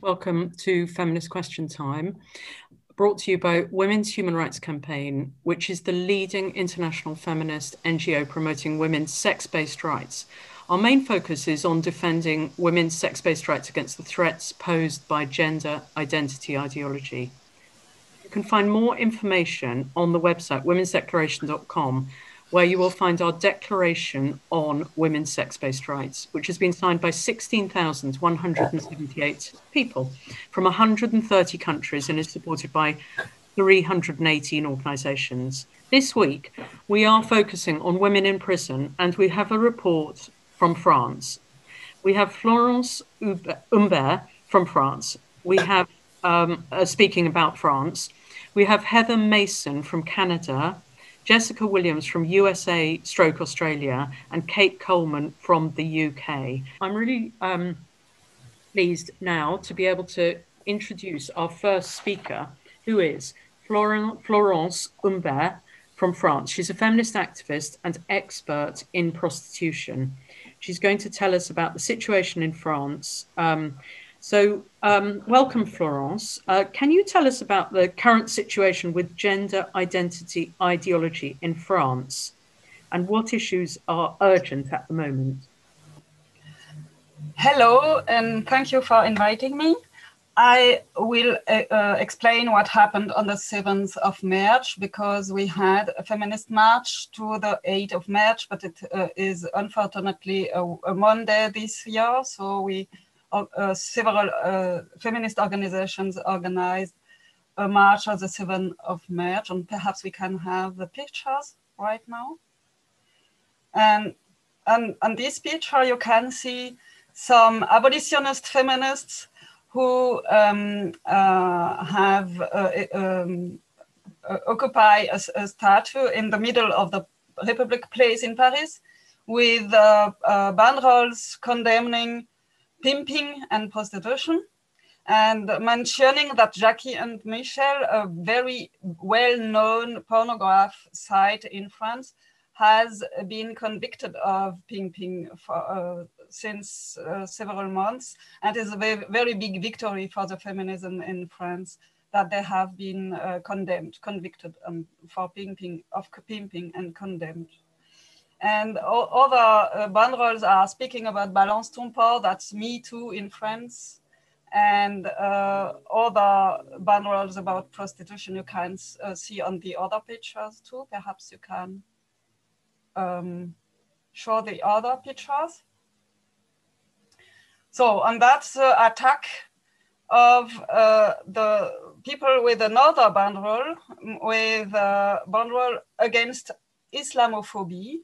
Welcome to Feminist Question Time, brought to you by Women's Human Rights Campaign, which is the leading international feminist NGO promoting women's sex based rights. Our main focus is on defending women's sex based rights against the threats posed by gender identity ideology. You can find more information on the website womensdeclaration.com where you will find our declaration on women's sex based rights, which has been signed by 16,178 people from 130 countries and is supported by 318 organisations. This week, we are focusing on women in prison, and we have a report from France. We have Florence Humbert from France. We have, um, uh, speaking about France, we have Heather Mason from Canada Jessica Williams from USA Stroke Australia, and Kate Coleman from the UK. I'm really um, pleased now to be able to introduce our first speaker, who is Florence Humbert from France. She's a feminist activist and expert in prostitution. She's going to tell us about the situation in France. Um, so, um, welcome, Florence. Uh, can you tell us about the current situation with gender identity ideology in France and what issues are urgent at the moment? Hello, and thank you for inviting me. I will uh, uh, explain what happened on the 7th of March because we had a feminist march to the 8th of March, but it uh, is unfortunately a, a Monday this year. So we several uh, feminist organizations organized a march on the 7th of March, and perhaps we can have the pictures right now. And, and on this picture, you can see some abolitionist feminists who um, uh, have uh, um, uh, occupy a, a, statue in the middle of the Republic Place in Paris with uh, banderoles condemning pimping and prostitution and mentioning that Jackie and Michel, a very well-known pornograph site in France, has been convicted of pimping for, uh, since uh, several months, and is a very, very, big victory for the feminism in France that they have been uh, condemned, convicted um, for pimping, of pimping and condemned. And other uh, banderoles are speaking about balance ton that's Me Too in France. And uh, other banderoles about prostitution you can uh, see on the other pictures too. Perhaps you can um, show the other pictures. So, and that's the attack of uh, the people with another banderole, with a banderole against Islamophobie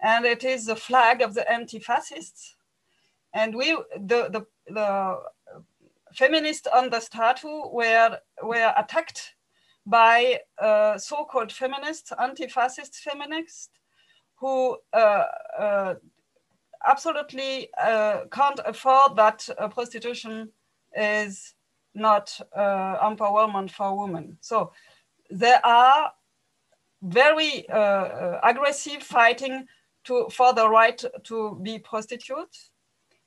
and it is the flag of the anti-fascists. And we, the, the, the feminists on the statue were, were attacked by uh, so-called feminists, anti-fascist feminists, who uh, uh, absolutely uh, can't afford that uh, prostitution is not uh, empowerment for women. So there are very aggressive fighting to, for the right to be prostitutes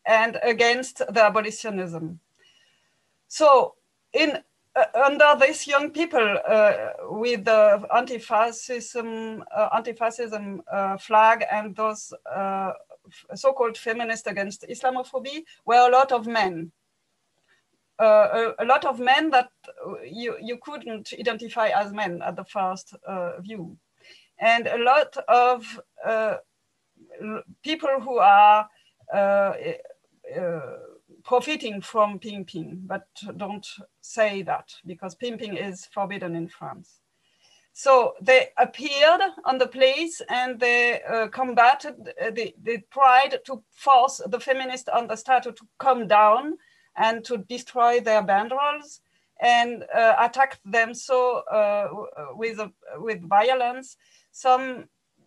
and against the abolitionism. So in uh, under these young people uh, with the anti-fascism, uh, anti-fascism uh, flag and those uh, so-called feminists against Islamophobia were a lot of men. Uh, a, a, lot of men that you, you couldn't identify as men at the first view. And a lot of people who are uh, uh, profiting from pimping, but don't say that because pimping is forbidden in France. So they appeared on the place and they uh, combated, uh, they, they, tried to force the feminists on the statue to come down and to destroy their banderoles and uh, attacked them so uh, with, with violence. Some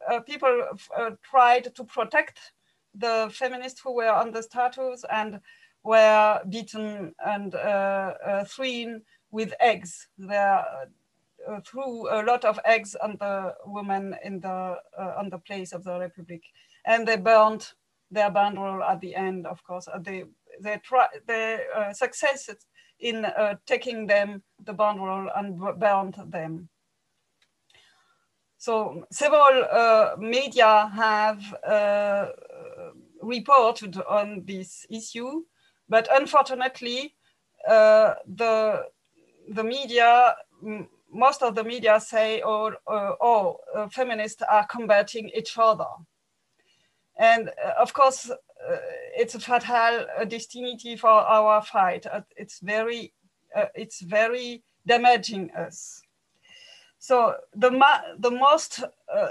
uh, people uh, tried to protect the feminists who were on the statues and were beaten and uh, uh thrown with eggs. They uh, threw a lot of eggs on the women in the on the place of the Republic, and they burned their banderole at the end. Of course, they they try they uh, successed in taking them the banderole and burned them. So several uh, media have uh, reported on this issue, but unfortunately, uh, the the media, most of the media say, oh, oh feminists are combating each other. And uh, of course, it's a fatal destiny for our fight. it's very, it's very damaging us. So the, the most uh,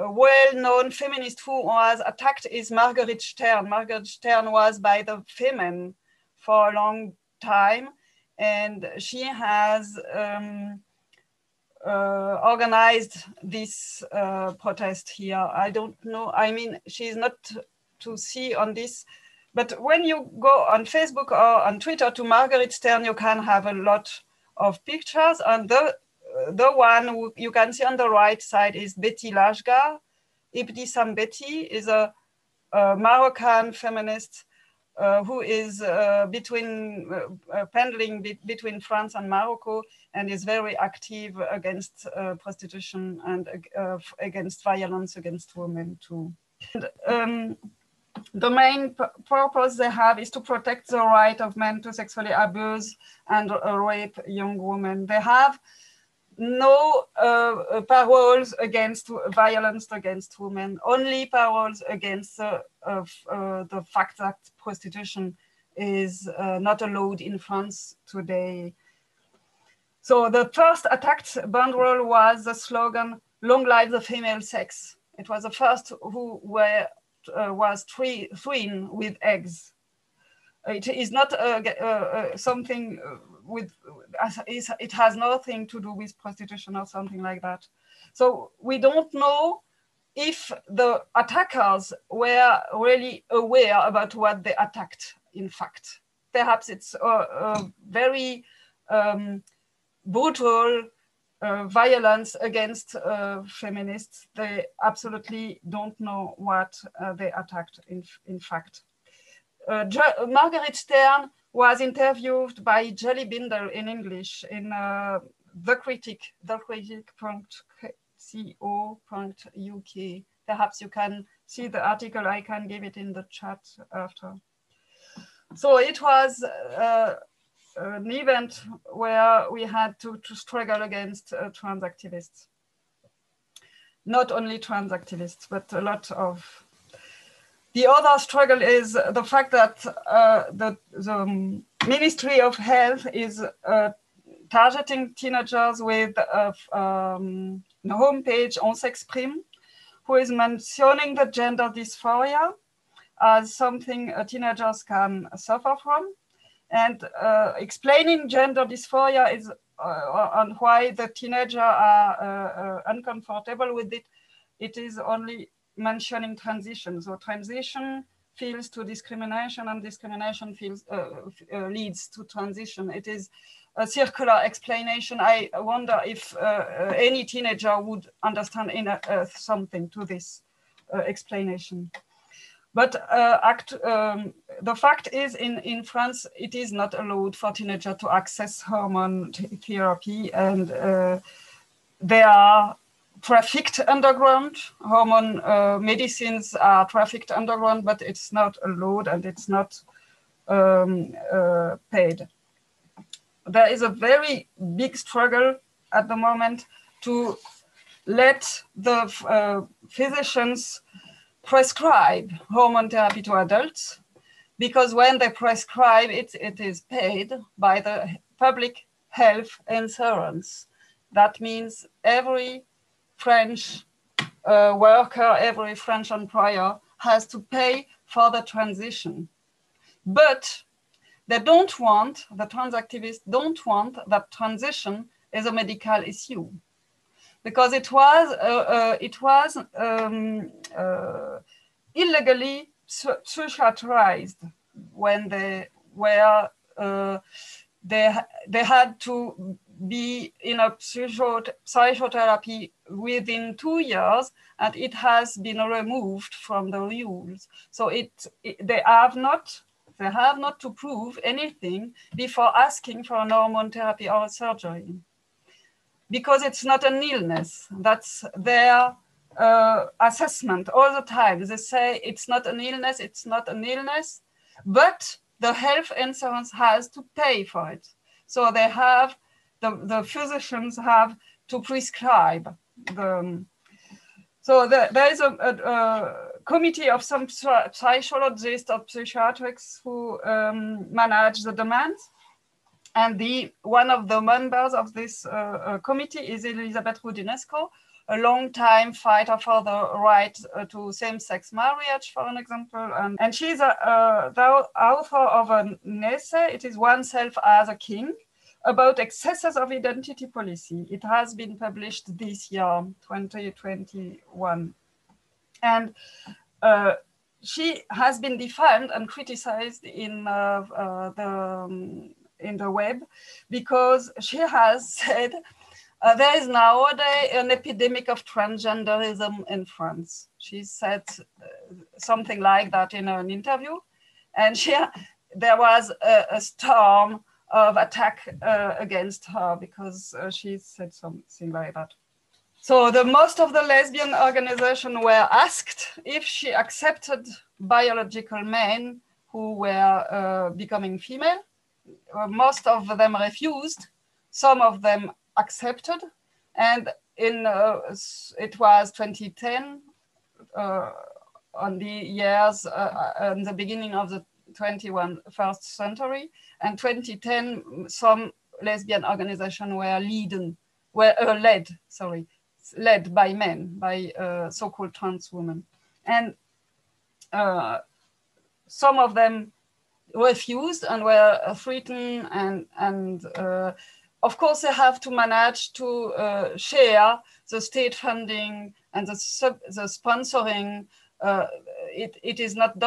well-known feminist who was attacked is Marguerite Stern. Marguerite Stern was by the Femen for a long time, and she has um, uh, organized this uh, protest here. I don't know, I mean, she's not to see on this, but when you go on Facebook or on Twitter to Marguerite Stern, you can have a lot of pictures and the the one you can see on the right side is Betty Lachgar. Ibtissam Betty is a, a Moroccan feminist uh, who is uh, between uh, uh pendling be between France and Morocco and is very active against uh, prostitution and uh, against violence against women too. And, um, the main purpose they have is to protect the right of men to sexually abuse and rape young women. They have no uh, paroles against violence against women, only paroles against uh, uh, the fact that prostitution is uh, not allowed in France today. So the first attacked banderole was the slogan, long live the female sex. It was the first who were, uh, was twin with eggs. It is not uh, something with it has nothing to do with prostitution or something like that. So we don't know if the attackers were really aware about what they attacked, in fact. Perhaps it's a, a very um, brutal uh, violence against uh, feminists. They absolutely don't know what uh, they attacked, in, in fact. Uh, Marguerite Stern was interviewed by Julie Bindel in English in uh, The Critic, thecritic.co.uk. Perhaps you can see the article, I can give it in the chat after. So it was uh, an event where we had to, to struggle against uh, trans activists. Not only trans activists, but a lot of the other struggle is the fact that uh, the, the, Ministry of Health is uh, targeting teenagers with a, um, homepage on S'exprime, who is mentioning the gender dysphoria as something uh, teenagers can suffer from, and uh, explaining gender dysphoria is uh, on why the teenager are uh, uncomfortable with it. It is only mentioning transition. So transition feels to discrimination and discrimination feels, uh, uh, leads to transition. It is a circular explanation. I wonder if uh, uh any teenager would understand in a, uh, something to this uh, explanation. But act, um, the fact is in, in France, it is not allowed for teenagers to access hormone therapy and they are trafficked underground. Hormone uh, medicines are trafficked underground, but it's not allowed and it's not um, uh, paid. There is a very big struggle at the moment to let the uh, physicians prescribe hormone therapy to adults because when they prescribe it, it is paid by the public health insurance. That means every French uh, worker, every French employer has to pay for the transition. But they don't want, the trans activists don't want that transition is a medical issue because it was, uh, uh, it was um, uh, illegally psychiatrized when they were, uh, they, they had to be in a psychotherapy within two years and it has been removed from the rules. So it, it they have not they have not to prove anything before asking for an hormone therapy or surgery because it's not an illness. That's their uh, assessment all the time. They say it's not an illness, it's not an illness, but the health insurance has to pay for it. So they have, the, the physicians have to prescribe the, so the, there is a, a, a, committee of some psychologists or psychiatrists who um, manage the demands. And the one of the members of this uh, uh, committee is Elizabeth Roudinesco, a long time fighter for the right uh, to same-sex marriage, for an example. Um, and she's a, uh, the author of an essay, It is Oneself as a King, about excesses of identity policy. It has been published this year, 2021. And uh, she has been defined and criticized in uh, uh, the um, in the web because she has said uh, there is nowadays an epidemic of transgenderism in France. She said uh, something like that in an interview, and she, there was a, a storm of attack uh, against her because uh, she said something like that. So the most of the lesbian organization were asked if she accepted biological men who were uh, becoming female. Uh, most of them refused. Some of them accepted. And in uh, it was 2010, uh, on the years, uh, the beginning of the 21st century, and 2010, some lesbian organizations were leading, were uh, led, sorry, led by men, by uh, so-called trans women. And uh, some of them refused and were threatened and, and uh, of course, they have to manage to uh, share the state funding and the, sub, the sponsoring. Uh, it, it is not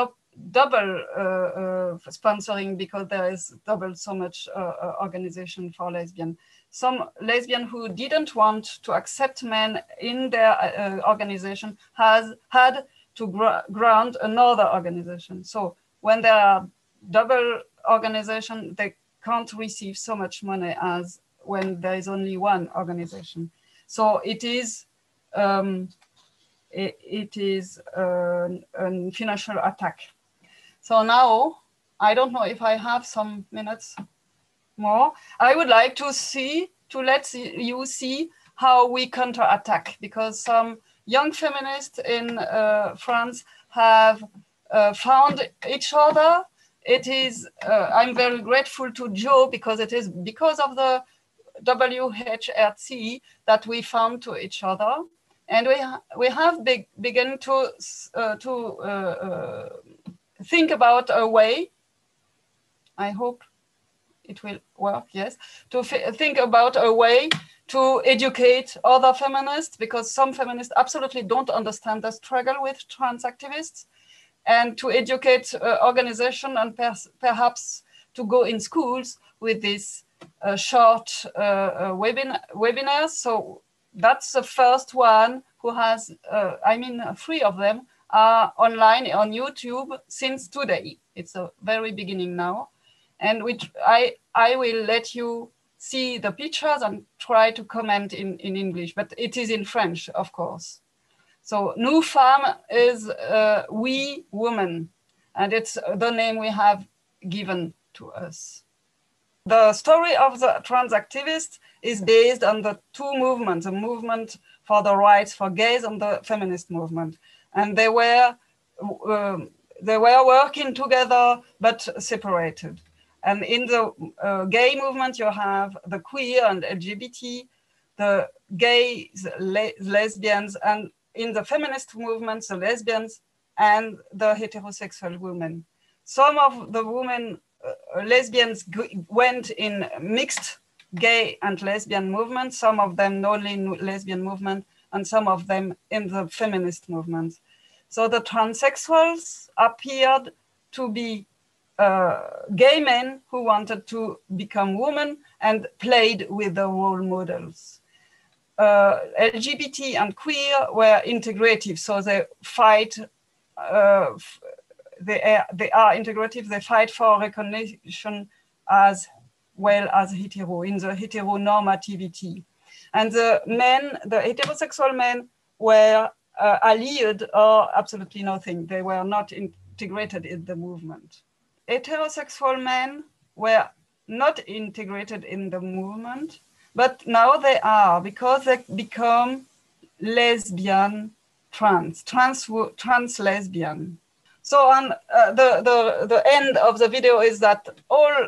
double uh, uh, sponsoring because there is double so much uh, uh, organization for lesbian. Some lesbian who didn't want to accept men in their organization has had to gr ground another organization. So when there are double organization, they can't receive so much money as when there is only one organization. So it is um, it, it is a financial attack. So now I don't know if I have some minutes more. I would like to see to let you see how we counterattack because some young feminists in uh, France have uh, found each other. It is, uh, I'm very grateful to Joe because it is because of the WHRC that we found to each other. And we, we have be, begun to, uh, to uh, uh, think about a way, I hope it will work, yes, to think about a way to educate other feminists because some feminists absolutely don't understand the struggle with trans activists and to educate uh, organization and per perhaps to go in schools with this a short uh, uh, webin webinars. So that's the first one who has, uh, I mean, three of them are online on YouTube since today. It's a very beginning now. And which I, I will let you see the pictures and try to comment in, in English, but it is in French, of course. So Nous Femmes is uh, we women, and it's the name we have given to us. The story of the trans activist is based on the two movements, the movement for the rights for gays and the feminist movement. And they were, um, they were working together, but separated. And in the uh, gay movement, you have the queer and LGBT, the gays, le lesbians, and in the feminist movement, the lesbians and the heterosexual women. Some of the women uh, lesbians went in mixed gay and lesbian movement, some of them only lesbian movement, and some of them in the feminist movement. So the transsexuals appeared to be uh, gay men who wanted to become women and played with the role models. Uh, LGBT and queer were integrative, so they fight uh, they are, they are integrative. They fight for recognition as well as hetero in the heteronormativity. And the men, the heterosexual men, were uh, allied or absolutely nothing. They were not integrated in the movement. Heterosexual men were not integrated in the movement, but now they are because they become lesbian trans, trans, trans lesbian. So on uh, the, the, the end of the video is that all uh,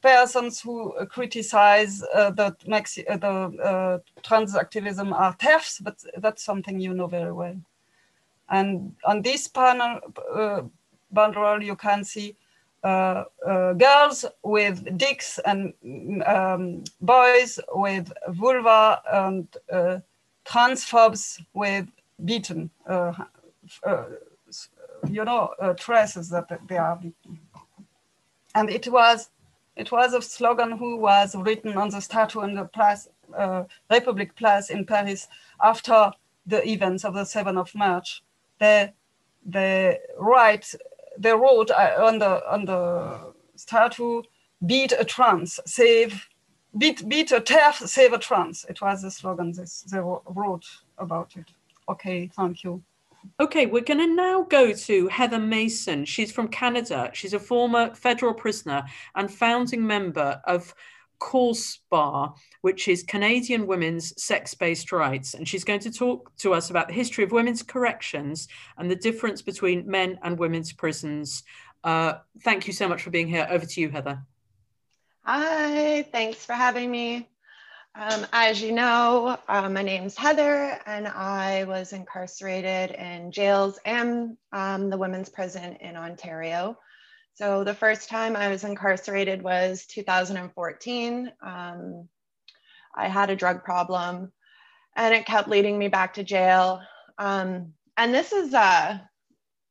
persons who criticize uh, the, Maxi uh, the uh, trans activism are TERFs, but that's something you know very well. And on this panel, uh, banderole, you can see uh, girls with dicks and um, boys with vulva and transphobes with beaten, you know, tresses that they are beaten and it was it was a slogan who was written on the statue in the Place, uh, Republic Place in Paris after the events of the 7th of March. They, they write, they wrote uh, on the on the statue, "Beat a trans, save, beat beat a TERF, save a trans." It was the slogan this, they wrote about it. Okay, thank you. Okay, we're going to now go to Heather Mason. She's from Canada. She's a former federal prisoner and founding member of CAWSBAR, which is Canadian Women's Sex Based Rights. And she's going to talk to us about the history of women's corrections and the difference between men and women's prisons. Uh, thank you so much for being here. Over to you, Heather. Hi, thanks for having me. Um, as you know, uh, my name's Heather, and I was incarcerated in jails and um, the women's prison in Ontario. So the first time I was incarcerated was 2014. Um, I had a drug problem, and it kept leading me back to jail. Um, and this is uh,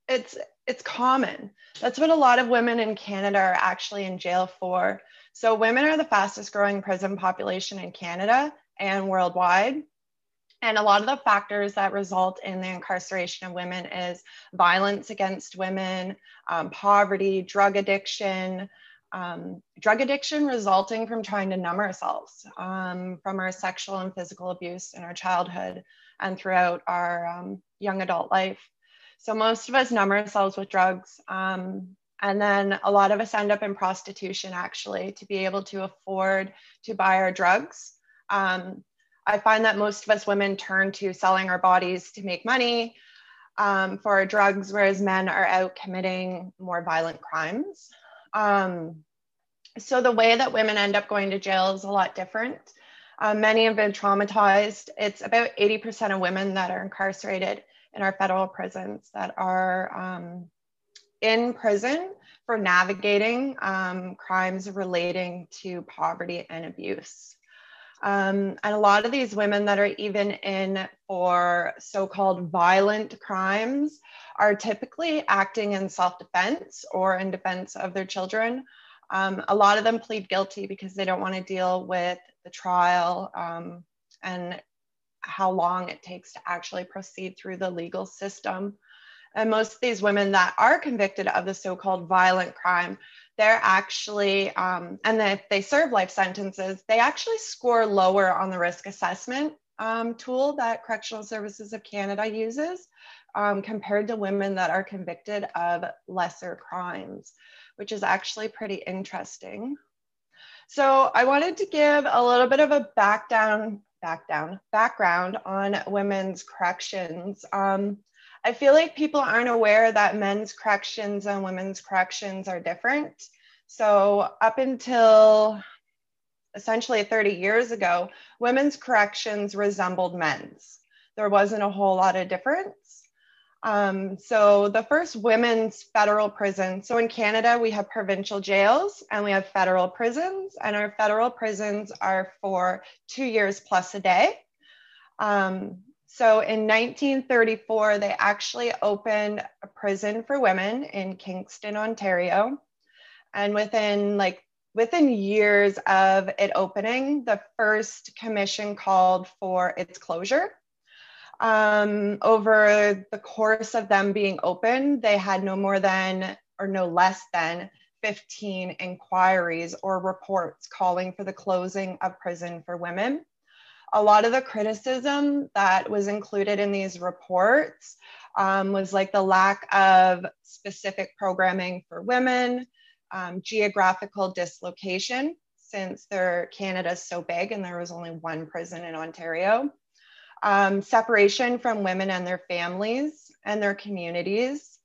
it's it's common. That's what a lot of women in Canada are actually in jail for. So women are the fastest growing prison population in Canada and worldwide. And a lot of the factors that result in the incarceration of women is violence against women, um, poverty, drug addiction, um, drug addiction resulting from trying to numb ourselves um, from our sexual and physical abuse in our childhood and throughout our um, young adult life. So most of us numb ourselves with drugs. Um, and then a lot of us end up in prostitution actually to be able to afford to buy our drugs. Um, I find that most of us women turn to selling our bodies to make money um, for our drugs, whereas men are out committing more violent crimes. Um, so the way that women end up going to jail is a lot different. Um, many have been traumatized. It's about 80% of women that are incarcerated in our federal prisons that are um, in prison for navigating um, crimes relating to poverty and abuse. Um, and a lot of these women that are even in for so called violent crimes are typically acting in self defense or in defense of their children. Um, a lot of them plead guilty because they don't want to deal with the trial um, and how long it takes to actually proceed through the legal system. And most of these women that are convicted of the so called violent crime, they're actually, um, and if they serve life sentences, they actually score lower on the risk assessment um, tool that Correctional Services of Canada uses um, compared to women that are convicted of lesser crimes, which is actually pretty interesting. So I wanted to give a little bit of a back down, back down, background on women's corrections. Um, I feel like people aren't aware that men's corrections and women's corrections are different. So, up until essentially 30 years ago, women's corrections resembled men's. There wasn't a whole lot of difference. Um, so, the first women's federal prison, so in Canada, we have provincial jails and we have federal prisons, and our federal prisons are for two years plus a day. Um, so in 1934, they actually opened a prison for women in Kingston, Ontario. And within like within years of it opening, the first commission called for its closure. Um, over the course of them being open, they had no more than or no less than 15 inquiries or reports calling for the closing of prison for women. A lot of the criticism that was included in these reports um, was like the lack of specific programming for women, um, geographical dislocation, since their Canada's so big and there was only one prison in Ontario, um, separation from women and their families and their communities,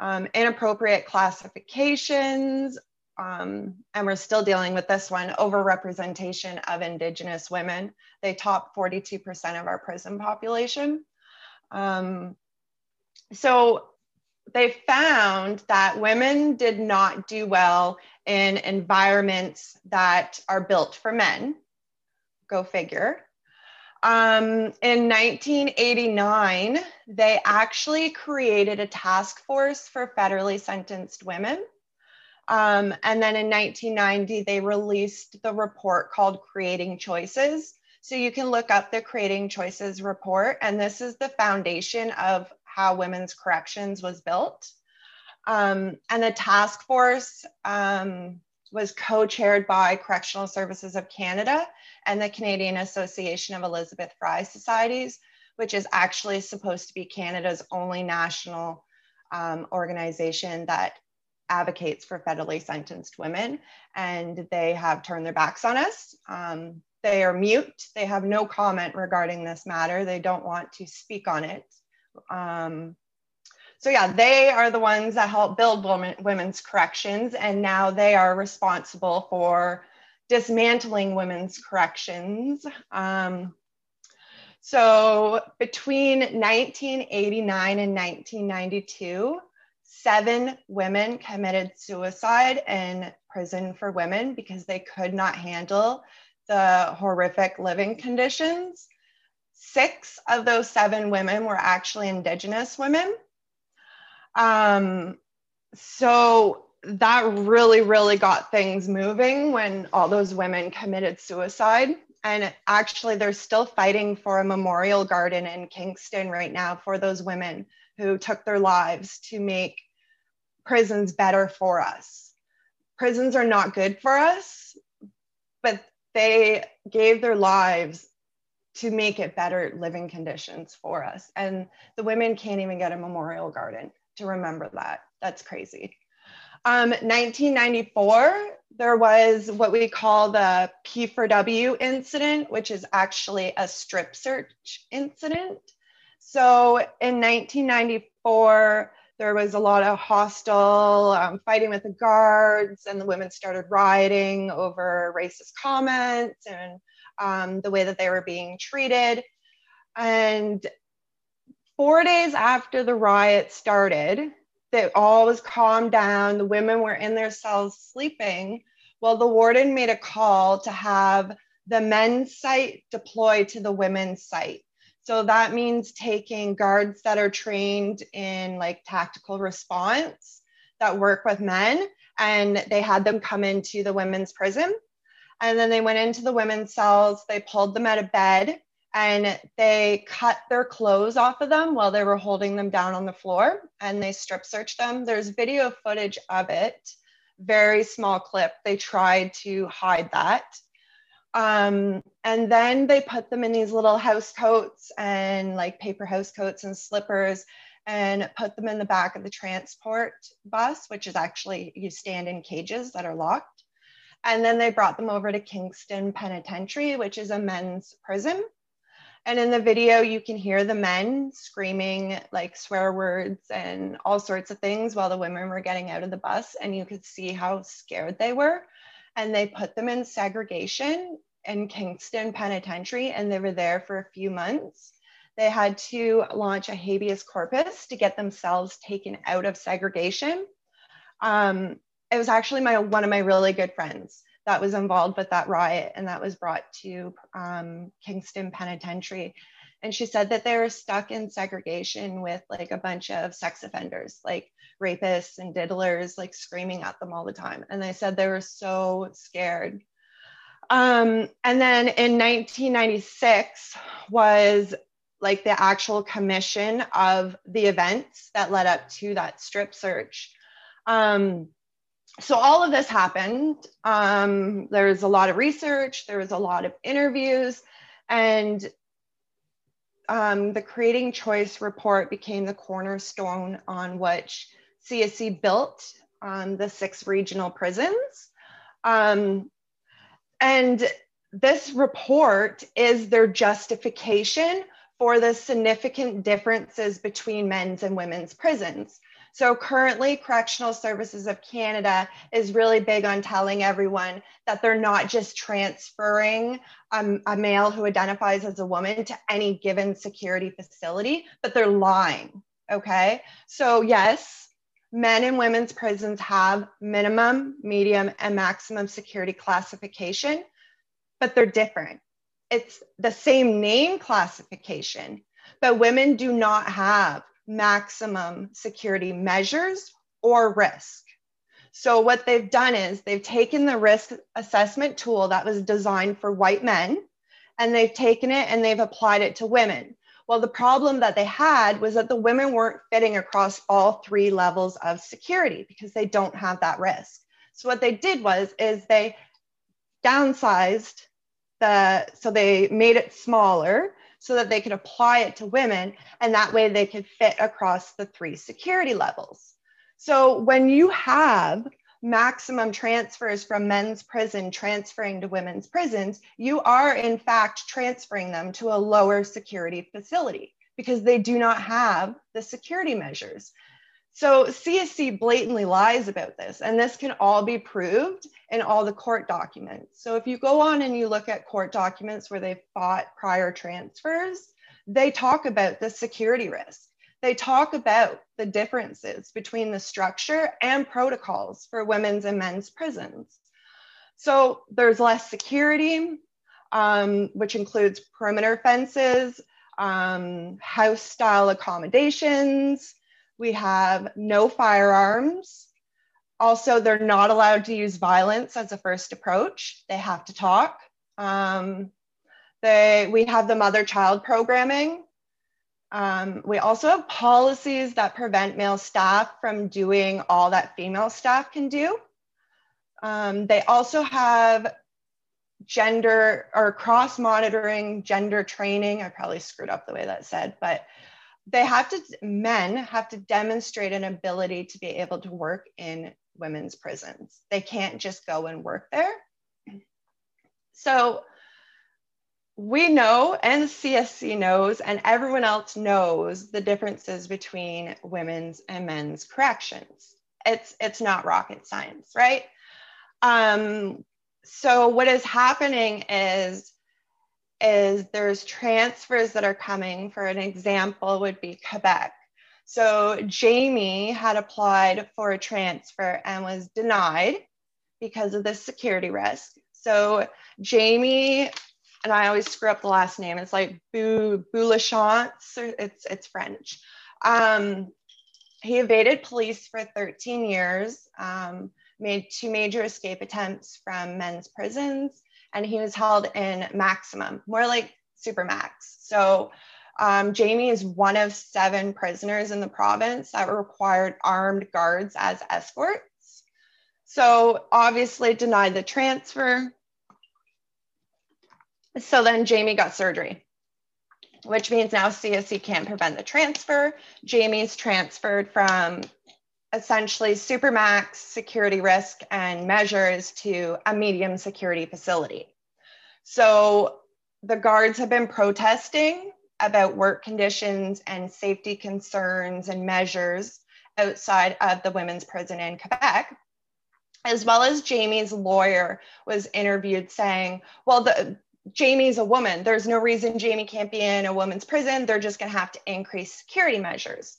um, inappropriate classifications, um, and we're still dealing with this one, overrepresentation of Indigenous women. They top 42% of our prison population. Um, so they found that women did not do well in environments that are built for men. Go figure. Um, in 1989, they actually created a task force for federally sentenced women. Um, and then in 1990, they released the report called Creating Choices. So you can look up the Creating Choices report, and this is the foundation of how women's corrections was built. Um, and the task force um, was co-chaired by Correctional Services of Canada and the Canadian Association of Elizabeth Fry Societies, which is actually supposed to be Canada's only national um, organization that advocates for federally sentenced women. And they have turned their backs on us. Um, they are mute. They have no comment regarding this matter. They don't want to speak on it. Um, so yeah, they are the ones that help build women, women's corrections, and now they are responsible for dismantling women's corrections. Um, so between 1989 and 1992, seven women committed suicide in prison for women because they could not handle the horrific living conditions. Six of those seven women were actually Indigenous women. Um, so that really, really got things moving when all those women committed suicide. And actually, they're still fighting for a memorial garden in Kingston right now for those women who took their lives to make prisons better for us. Prisons are not good for us, but they gave their lives to make it better living conditions for us. And the women can't even get a memorial garden to remember that. That's crazy. Um, 1994, there was what we call the P4W incident, which is actually a strip search incident. So in 1994, there was a lot of hostile um, fighting with the guards, and the women started rioting over racist comments and um, the way that they were being treated. And four days after the riot started, that all was calmed down. The women were in their cells sleeping. Well, the warden made a call to have the men's site deployed to the women's site. So that means taking guards that are trained in like tactical response that work with men, and they had them come into the women's prison and then they went into the women's cells, they pulled them out of bed, and they cut their clothes off of them while they were holding them down on the floor and they strip searched them. There's video footage of it, very small clip. They tried to hide that. Um, and then they put them in these little house coats and like paper house coats and slippers and put them in the back of the transport bus, which is actually you stand in cages that are locked. And then they brought them over to Kingston Penitentiary, which is a men's prison. And in the video, you can hear the men screaming like swear words and all sorts of things while the women were getting out of the bus. And you could see how scared they were. And they put them in segregation in Kingston Penitentiary, and they were there for a few months. They had to launch a habeas corpus to get themselves taken out of segregation. Um, it was actually my one of my really good friends that was involved with that riot and that was brought to um, Kingston Penitentiary. And she said that they were stuck in segregation with like a bunch of sex offenders, like rapists and diddlers, like screaming at them all the time. And they said they were so scared. Um, and then in 1996 was like the actual commission of the events that led up to that strip search. Um, so all of this happened. Um, there was a lot of research, there was a lot of interviews, and um, the Creating Choice report became the cornerstone on which CSC built um, the six regional prisons. Um, and this report is their justification for the significant differences between men's and women's prisons. So currently, Correctional Services of Canada is really big on telling everyone that they're not just transferring um, a male who identifies as a woman to any given security facility, but they're lying. Okay. So, yes, men and women's prisons have minimum, medium, and maximum security classification, but they're different. It's the same name classification, but women do not have maximum security measures or risk. So, what they've done is they've taken the risk assessment tool that was designed for white men and they've taken it and they've applied it to women. Well, the problem that they had was that the women weren't fitting across all three levels of security because they don't have that risk. So what they did was is they downsized the so they made it smaller so that they could apply it to women and that way they could fit across the three security levels. So when you have maximum transfers from men's prison transferring to women's prisons, you are in fact transferring them to a lower security facility because they do not have the security measures. So CSC blatantly lies about this, and this can all be proved in all the court documents. So if you go on and you look at court documents where they fought prior transfers, they talk about the security risk they talk about the differences between the structure and protocols for women's and men's prisons. So there's less security, um, which includes perimeter fences, um, house style accommodations. We have no firearms. Also, they're not allowed to use violence as a first approach. They have to talk. Um, they, we have the mother child programming, um, we also have policies that prevent male staff from doing all that female staff can do. Um, they also have gender or cross monitoring gender training. I probably screwed up the way that said, but they have to, men have to demonstrate an ability to be able to work in women's prisons. They can't just go and work there. So we know and CSC knows and everyone else knows the differences between women's and men's corrections. It's it's not rocket science, right? Um, so what is happening is is there's transfers that are coming. For an example, would be Quebec. So Jamie had applied for a transfer and was denied because of the security risk. So Jamie and I always screw up the last name. It's like Boulachance. It's it's French. Um, he evaded police for 13 years, um, made two major escape attempts from men's prisons, and he was held in maximum, more like supermax. So um, Jamie is one of seven prisoners in the province that required armed guards as escorts. So obviously denied the transfer, so then Jamie got surgery, which means now CSC can't prevent the transfer. Jamie's transferred from essentially supermax security risk and measures to a medium security facility. So the guards have been protesting about work conditions and safety concerns and measures outside of the women's prison in Quebec as well as Jamie's lawyer was interviewed saying, well, the, Jamie's a woman. There's no reason Jamie can't be in a woman's prison. They're just going to have to increase security measures.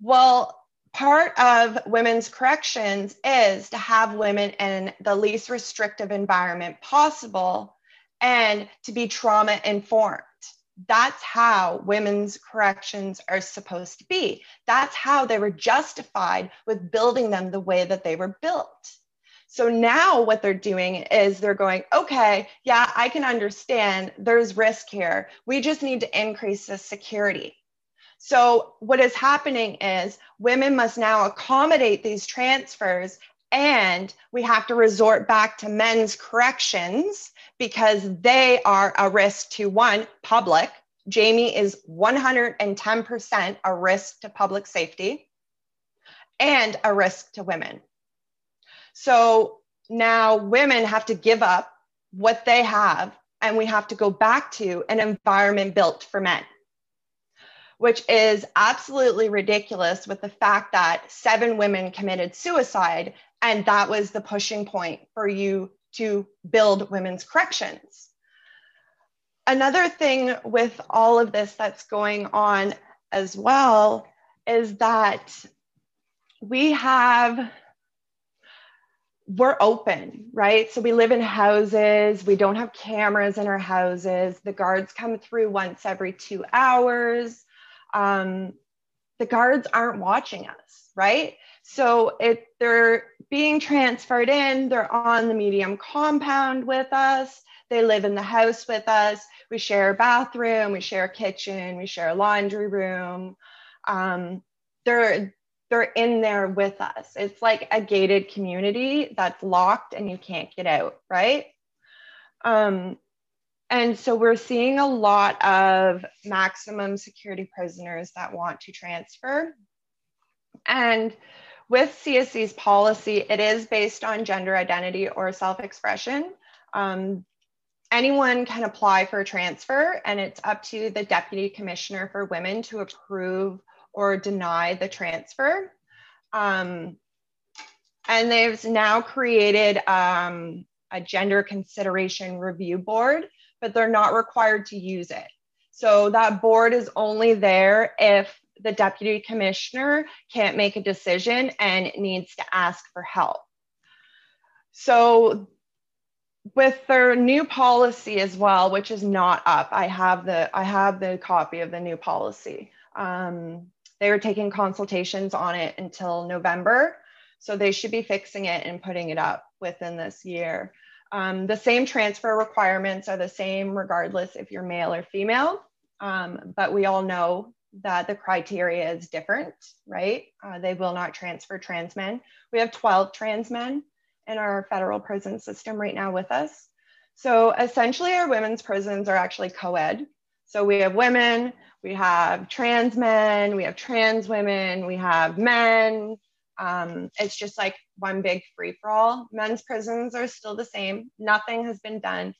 Well, part of women's corrections is to have women in the least restrictive environment possible and to be trauma informed. That's how women's corrections are supposed to be. That's how they were justified with building them the way that they were built. So now what they're doing is they're going, okay, yeah, I can understand there's risk here. We just need to increase the security. So what is happening is women must now accommodate these transfers and we have to resort back to men's corrections because they are a risk to one, public. Jamie is 110% a risk to public safety and a risk to women. So now women have to give up what they have and we have to go back to an environment built for men, which is absolutely ridiculous with the fact that seven women committed suicide. And that was the pushing point for you to build women's corrections. Another thing with all of this that's going on as well is that we have we're open, right? So we live in houses, we don't have cameras in our houses. The guards come through once every two hours. Um, the guards aren't watching us, right? So if they're being transferred in, they're on the medium compound with us, they live in the house with us. We share a bathroom, we share a kitchen, we share a laundry room. Um, they're they're in there with us. It's like a gated community that's locked and you can't get out, right? Um, and so we're seeing a lot of maximum security prisoners that want to transfer. And with CSC's policy, it is based on gender identity or self expression. Um, anyone can apply for a transfer, and it's up to the Deputy Commissioner for Women to approve or deny the transfer. Um, and they've now created um, a gender consideration review board, but they're not required to use it. So that board is only there if the deputy commissioner can't make a decision and needs to ask for help. So with their new policy as well, which is not up, I have the I have the copy of the new policy. Um, they were taking consultations on it until November. So they should be fixing it and putting it up within this year. Um, the same transfer requirements are the same regardless if you're male or female, um, but we all know that the criteria is different, right? Uh, they will not transfer trans men. We have 12 trans men in our federal prison system right now with us. So essentially, our women's prisons are actually co ed. So we have women, we have trans men, we have trans women, we have men. Um, it's just like one big free for all. Men's prisons are still the same, nothing has been done,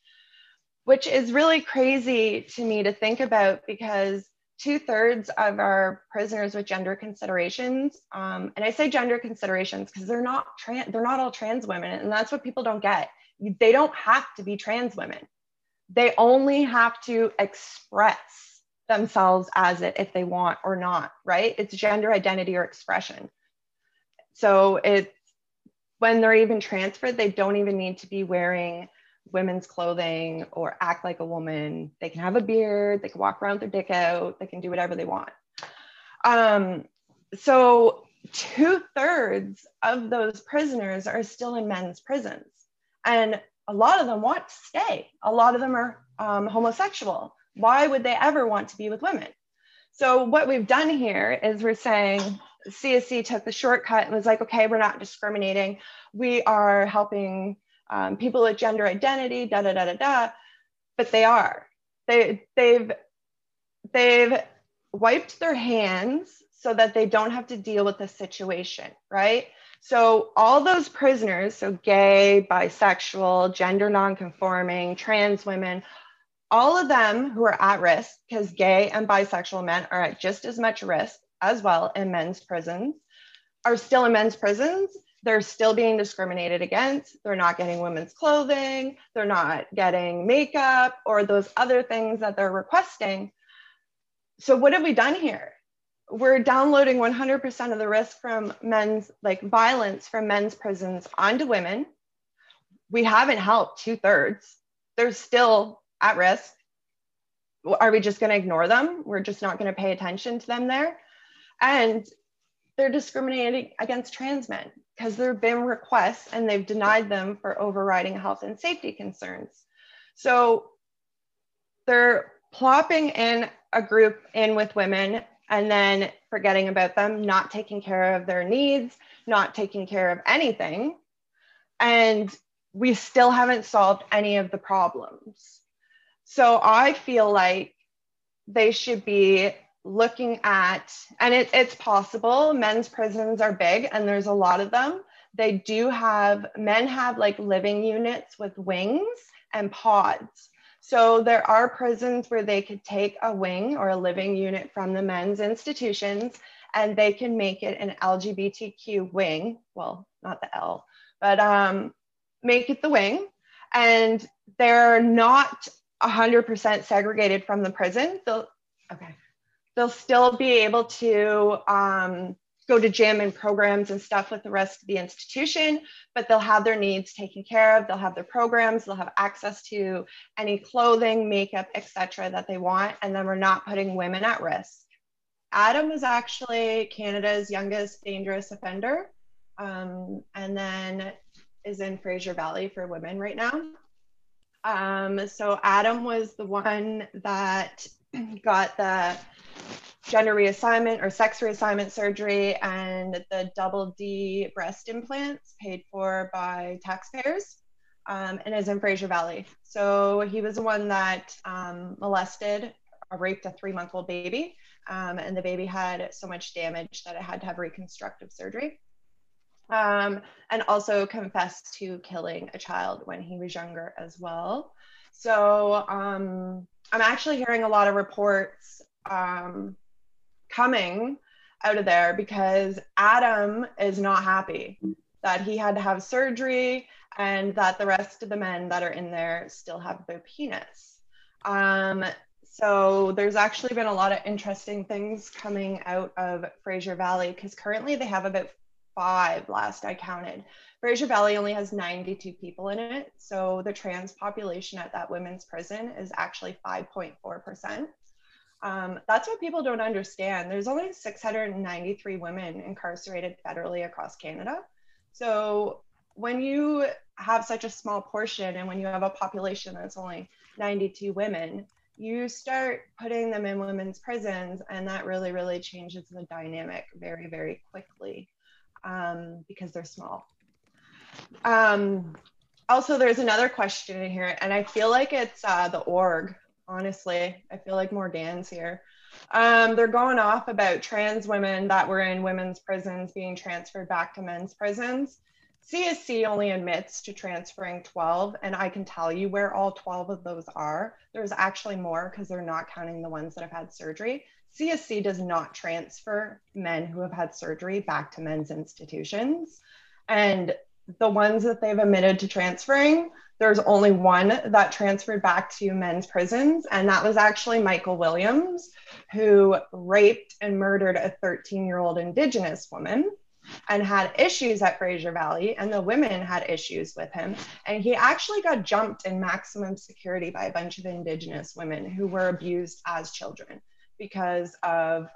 which is really crazy to me to think about because two thirds of our prisoners with gender considerations, um, and I say gender considerations because they're not trans, they're not all trans women, and that's what people don't get. They don't have to be trans women. They only have to express themselves as it if they want or not, right? It's gender identity or expression. So it's when they're even transferred, they don't even need to be wearing women's clothing or act like a woman. They can have a beard, they can walk around with their dick out, they can do whatever they want. Um, so two thirds of those prisoners are still in men's prisons. And a lot of them want to stay. A lot of them are um, homosexual. Why would they ever want to be with women? So what we've done here is we're saying CSC took the shortcut and was like, okay, we're not discriminating. We are helping um, people with gender identity, da da da da da. But they are. They they've they've wiped their hands so that they don't have to deal with the situation, right? So all those prisoners, so gay, bisexual, gender nonconforming, trans women, all of them who are at risk, because gay and bisexual men are at just as much risk as well in men's prisons, are still in men's prisons. They're still being discriminated against. They're not getting women's clothing. They're not getting makeup or those other things that they're requesting. So, what have we done here? We're downloading 100% of the risk from men's, like violence from men's prisons onto women. We haven't helped two thirds. There's still at risk are we just going to ignore them we're just not going to pay attention to them there and they're discriminating against trans men because there have been requests and they've denied them for overriding health and safety concerns. So they're plopping in a group in with women and then forgetting about them, not taking care of their needs, not taking care of anything. And we still haven't solved any of the problems. So I feel like they should be looking at, and it, it's possible, men's prisons are big and there's a lot of them. They do have, men have like living units with wings and pods. So there are prisons where they could take a wing or a living unit from the men's institutions and they can make it an LGBTQ wing. Well, not the L, but um, make it the wing. And they're not 100% segregated from the prison. They'll, okay. They'll still be able to um, go to gym and programs and stuff with the rest of the institution, but they'll have their needs taken care of. They'll have their programs, they'll have access to any clothing, makeup, etc. that they want. And then we're not putting women at risk. Adam is actually Canada's youngest dangerous offender. Um, and then is in Fraser Valley for women right now. Um, so Adam was the one that got the gender reassignment or sex reassignment surgery and the double D breast implants paid for by taxpayers um, and is in Fraser Valley. So he was the one that um, molested or raped a three month old baby. Um, and the baby had so much damage that it had to have reconstructive surgery. Um, and also confessed to killing a child when he was younger as well. So um, I'm actually hearing a lot of reports um, coming out of there because Adam is not happy that he had to have surgery and that the rest of the men that are in there still have their penis. Um, so there's actually been a lot of interesting things coming out of Fraser Valley because currently they have about five last I counted. Fraser Valley only has 92 people in it. So the trans population at that women's prison is actually 5.4%. Um, that's what people don't understand. There's only 693 women incarcerated federally across Canada. So when you have such a small portion and when you have a population that's only 92 women, you start putting them in women's prisons, and that really, really changes the dynamic very, very quickly um, because they're small. Um, also, there's another question in here, and I feel like it's uh, the org honestly. I feel like Morgan's here. Um, they're going off about trans women that were in women's prisons being transferred back to men's prisons. CSC only admits to transferring 12, and I can tell you where all 12 of those are. There's actually more because they're not counting the ones that have had surgery. CSC does not transfer men who have had surgery back to men's institutions. And the ones that they've admitted to transferring there's only one that transferred back to men's prisons, and that was actually Michael Williams, who raped and murdered a 13 year old Indigenous woman and had issues at Fraser Valley, and the women had issues with him. And he actually got jumped in maximum security by a bunch of Indigenous women who were abused as children because of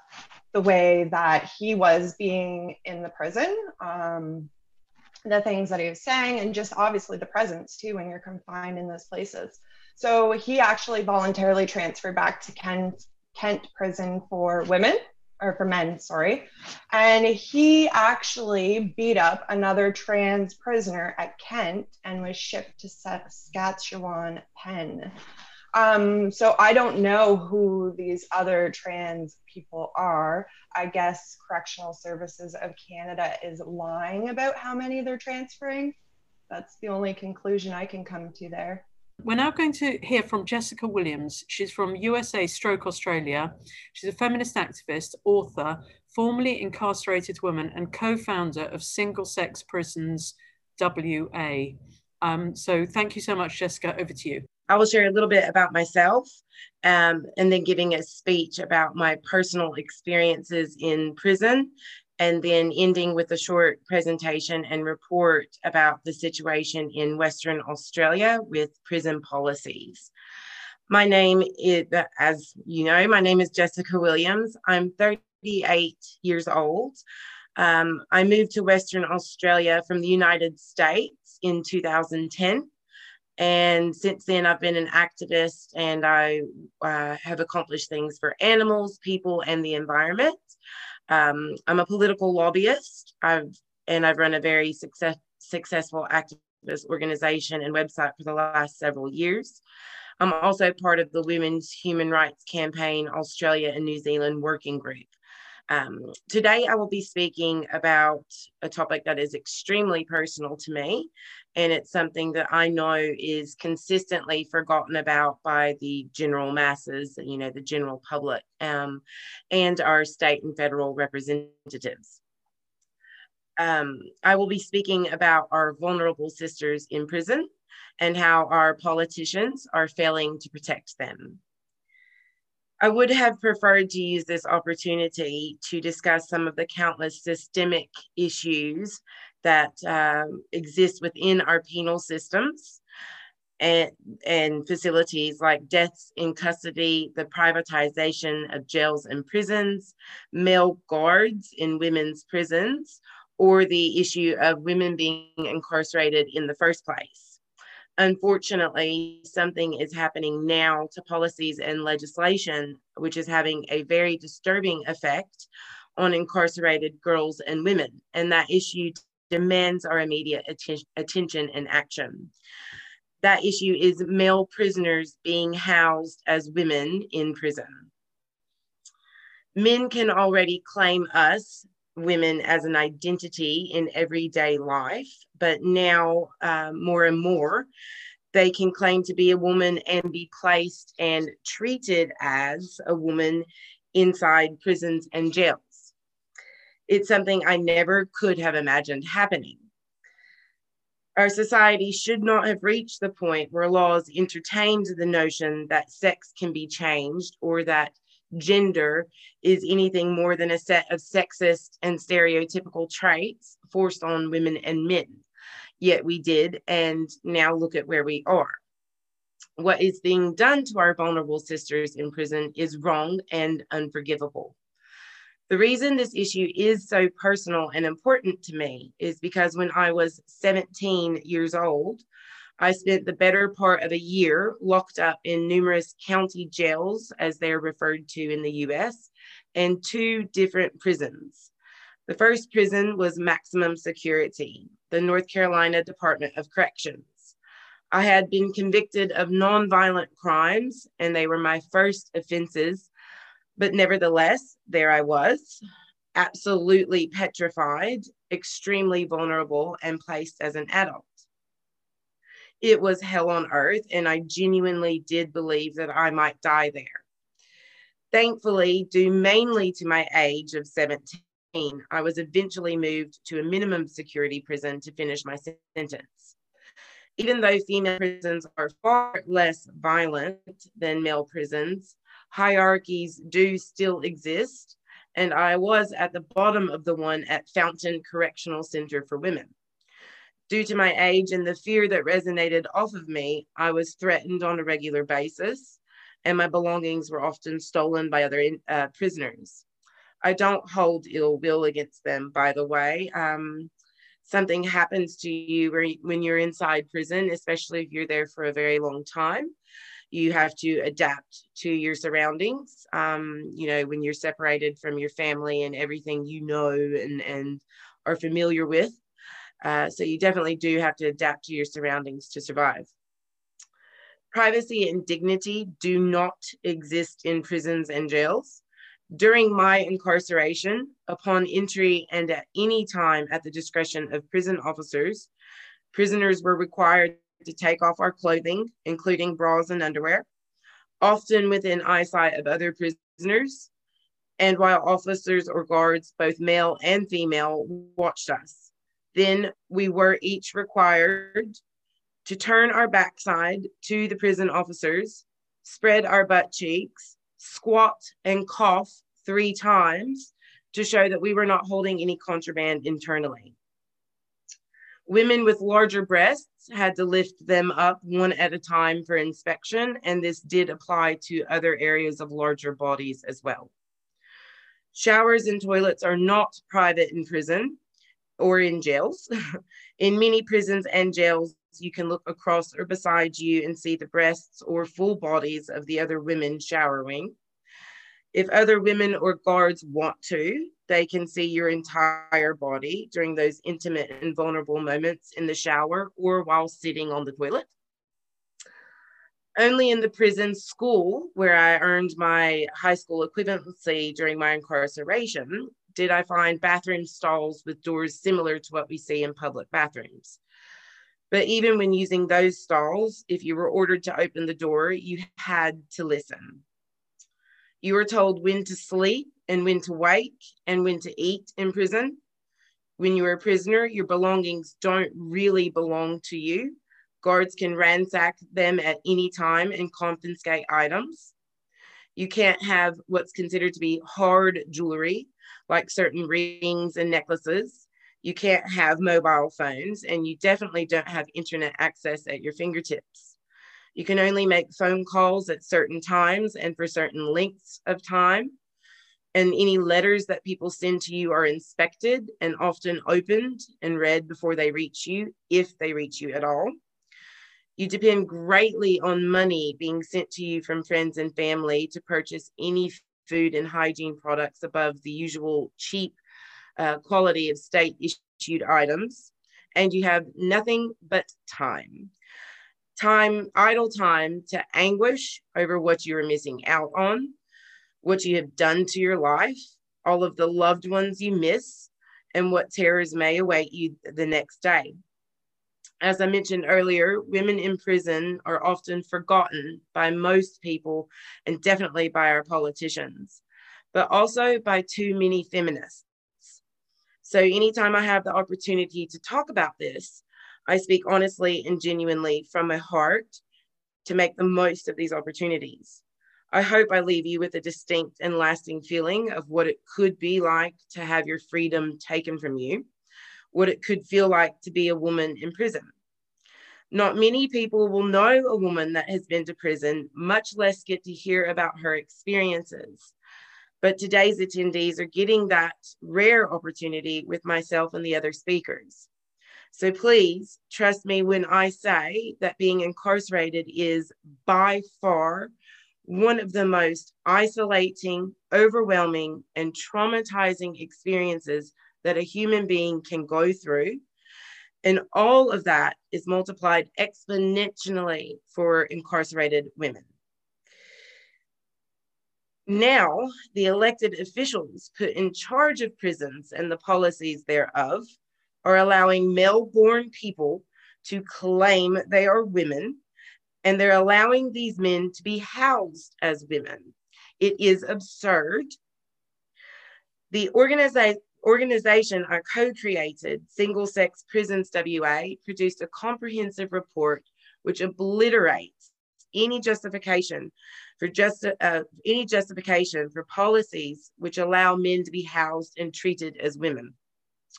the way that he was being in the prison. Um, the things that he was saying and just obviously the presence too when you're confined in those places. So he actually voluntarily transferred back to Kent, Kent prison for women or for men, sorry. And he actually beat up another trans prisoner at Kent and was shipped to Saskatchewan Pen. Um, so I don't know who these other trans people are. I guess Correctional Services of Canada is lying about how many they're transferring. That's the only conclusion I can come to there. We're now going to hear from Jessica Williams. She's from USA Stroke Australia. She's a feminist activist, author, formerly incarcerated woman, and co founder of Single Sex Prisons WA. Um, so thank you so much, Jessica. Over to you. I will share a little bit about myself um, and then giving a speech about my personal experiences in prison, and then ending with a short presentation and report about the situation in Western Australia with prison policies. My name is, as you know, my name is Jessica Williams. I'm 38 years old. Um, I moved to Western Australia from the United States in 2010. And since then, I've been an activist and I uh, have accomplished things for animals, people, and the environment. Um, I'm a political lobbyist. I've and I've run a very success, successful activist organization and website for the last several years. I'm also part of the Women's Human Rights Campaign Australia and New Zealand Working Group. Um, today, I will be speaking about a topic that is extremely personal to me, and it's something that I know is consistently forgotten about by the general masses, you know, the general public, um, and our state and federal representatives. Um, I will be speaking about our vulnerable sisters in prison and how our politicians are failing to protect them. I would have preferred to use this opportunity to discuss some of the countless systemic issues that um, exist within our penal systems and, and facilities like deaths in custody, the privatization of jails and prisons, male guards in women's prisons, or the issue of women being incarcerated in the first place unfortunately, something is happening now to policies and legislation, which is having a very disturbing effect on incarcerated girls and women. And that issue demands our immediate atten- attention and action. That issue is male prisoners being housed as women in prison. Men can already claim us women as an identity in everyday life, but now uh, more and more they can claim to be a woman and be placed and treated as a woman inside prisons and jails. It's something I never could have imagined happening. Our society should not have reached the point where laws entertained the notion that sex can be changed or that gender is anything more than a set of sexist and stereotypical traits forced on women and men. Yet we did, and now look at where we are. What is being done to our vulnerable sisters in prison is wrong and unforgivable. The reason this issue is so personal and important to me is because when I was 17 years old, I spent the better part of a year locked up in numerous county jails, as they're referred to in the US, and two different prisons. The first prison was maximum security, the North Carolina Department of Corrections. I had been convicted of nonviolent crimes, and they were my first offenses. But nevertheless, there I was, absolutely petrified, extremely vulnerable, and placed as an adult it was hell on earth. And I genuinely did believe that I might die there. Thankfully, due mainly to my age of 17, I was eventually moved to a minimum security prison to finish my sentence. Even though female prisons are far less violent than male prisons, hierarchies do still exist. And I was at the bottom of the one at Fountain Correctional Center for Women. Due to my age and the fear that resonated off of me, I was threatened on a regular basis, and my belongings were often stolen by other uh, prisoners. I don't hold ill will against them, by the way. Um, something happens to you when you're inside prison, especially if you're there for a very long time. You have to adapt to your surroundings. Um, you know, when you're separated from your family and everything you know and, and are familiar with, uh, so you definitely do have to adapt to your surroundings to survive. Privacy and dignity do not exist in prisons and jails. During my incarceration, upon entry and at any time at the discretion of prison officers, prisoners were required to take off our clothing, including bras and underwear, often within eyesight of other prisoners, and while officers or guards, both male and female, watched us. Then we were each required to turn our backside to the prison officers, spread our butt cheeks, squat and cough three times to show that we were not holding any contraband internally. Women with larger breasts had to lift them up one at a time for inspection, and this did apply to other areas of larger bodies as well. Showers and toilets are not private in prison or in jails. in many prisons and jails, you can look across or beside you and see the breasts or full bodies of the other women showering. If other women or guards want to, they can see your entire body during those intimate and vulnerable moments in the shower or while sitting on the toilet. Only in the prison school, where I earned my high school equivalency during my incarceration, did I find bathroom stalls with doors similar to what we see in public bathrooms. But even when using those stalls, if you were ordered to open the door, you had to listen. You were told when to sleep and when to wake and when to eat in prison. When you're a prisoner, your belongings don't really belong to you. Guards can ransack them at any time and confiscate items. You can't have what's considered to be hard jewelry, like certain rings and necklaces. You can't have mobile phones, and you definitely don't have internet access at your fingertips. You can only make phone calls at certain times and for certain lengths of time and any letters that people send to you are inspected and often opened and read before they reach you, if they reach you at all. You depend greatly on money being sent to you from friends and family to purchase any food and hygiene products above the usual cheap uh, quality of state issued items. And you have nothing but time. Time, idle time to anguish over what you are missing out on, what you have done to your life, all of the loved ones you miss, and what terrors may await you the next day. As I mentioned earlier, women in prison are often forgotten by most people and definitely by our politicians, but also by too many feminists. So, anytime I have the opportunity to talk about this, I speak honestly and genuinely from my heart to make the most of these opportunities. I hope I leave you with a distinct and lasting feeling of what it could be like to have your freedom taken from you, what it could feel like to be a woman in prison. Not many people will know a woman that has been to prison, much less get to hear about her experiences. But today's attendees are getting that rare opportunity with myself and the other speakers. So please trust me when I say that being incarcerated is by far one of the most isolating, overwhelming, and traumatizing experiences that a human being can go through. And all of that is multiplied exponentially for incarcerated women. Now, the elected officials put in charge of prisons and the policies thereof are allowing male born people to claim they are women and they're allowing these men to be housed as women. It is absurd. The organiza- organization I co created, Single Sex Prisons WA, produced a comprehensive report which obliterates any justification for just uh, any justification for policies which allow men to be housed and treated as women,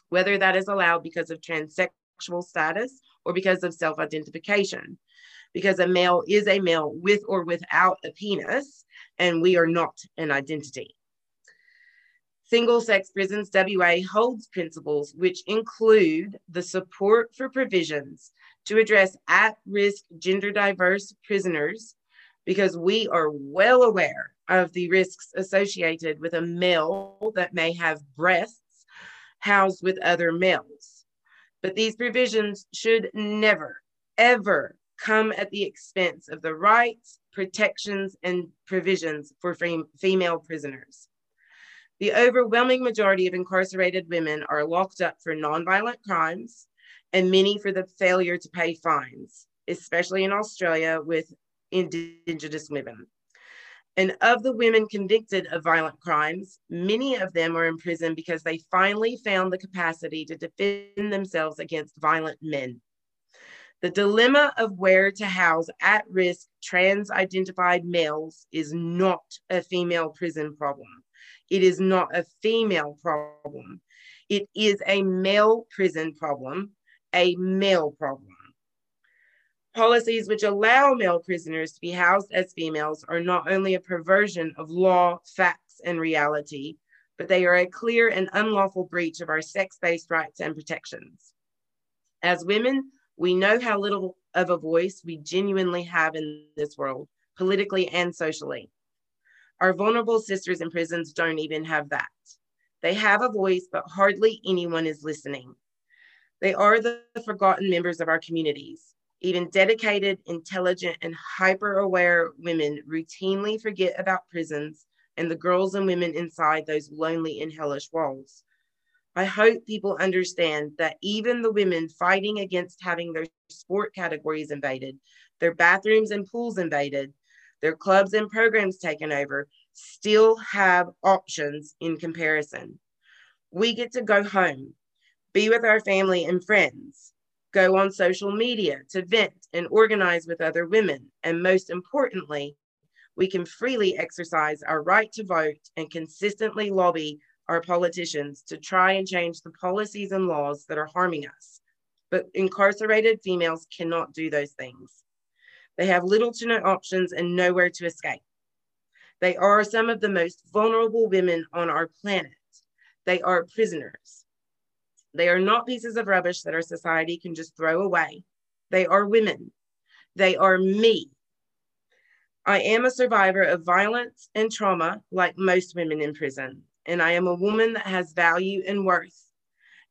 whether that is allowed because of transsexual status or because of self-identification because a male is a male with or without a penis, and we are not an identity. Single sex prisons WA holds principles which include the support for provisions to address at risk gender diverse prisoners because we are well aware of the risks associated with a male that may have breasts housed with other males. But these provisions should never, ever come at the expense of the rights, protections, and provisions for female prisoners. The overwhelming majority of incarcerated women are locked up for nonviolent crimes and many for the failure to pay fines, especially in Australia with Indigenous women. And of the women convicted of violent crimes, many of them are in prison because they finally found the capacity to defend themselves against violent men. The dilemma of where to house at risk trans identified males is not a female prison problem. It is not a female problem. It is a male prison problem, a male problem. Policies which allow male prisoners to be housed as females are not only a perversion of law, facts, and reality, but they are a clear and unlawful breach of our sex based rights and protections. As women, we know how little of a voice we genuinely have in this world, politically and socially. Our vulnerable sisters in prisons don't even have that. They have a voice, but hardly anyone is listening. They are the forgotten members of our communities. Even dedicated, intelligent, and hyper aware women routinely forget about prisons and the girls and women inside those lonely and hellish walls. I hope people understand that even the women fighting against having their sport categories invaded, their bathrooms and pools invaded, their clubs and programs taken over, still have options in comparison. We get to go home, be with our family and friends, go on social media to vent and organize with other women, and most importantly, we can freely exercise our right to vote and consistently lobby our politicians to try and change the policies and laws that are harming us. But incarcerated females cannot do those things. They have little to no options and nowhere to escape. They are some of the most vulnerable women on our planet. They are prisoners. They are not pieces of rubbish that our society can just throw away. They are women. They are me. I am a survivor of violence and trauma, like most women in prison, and I am a woman that has value and worth,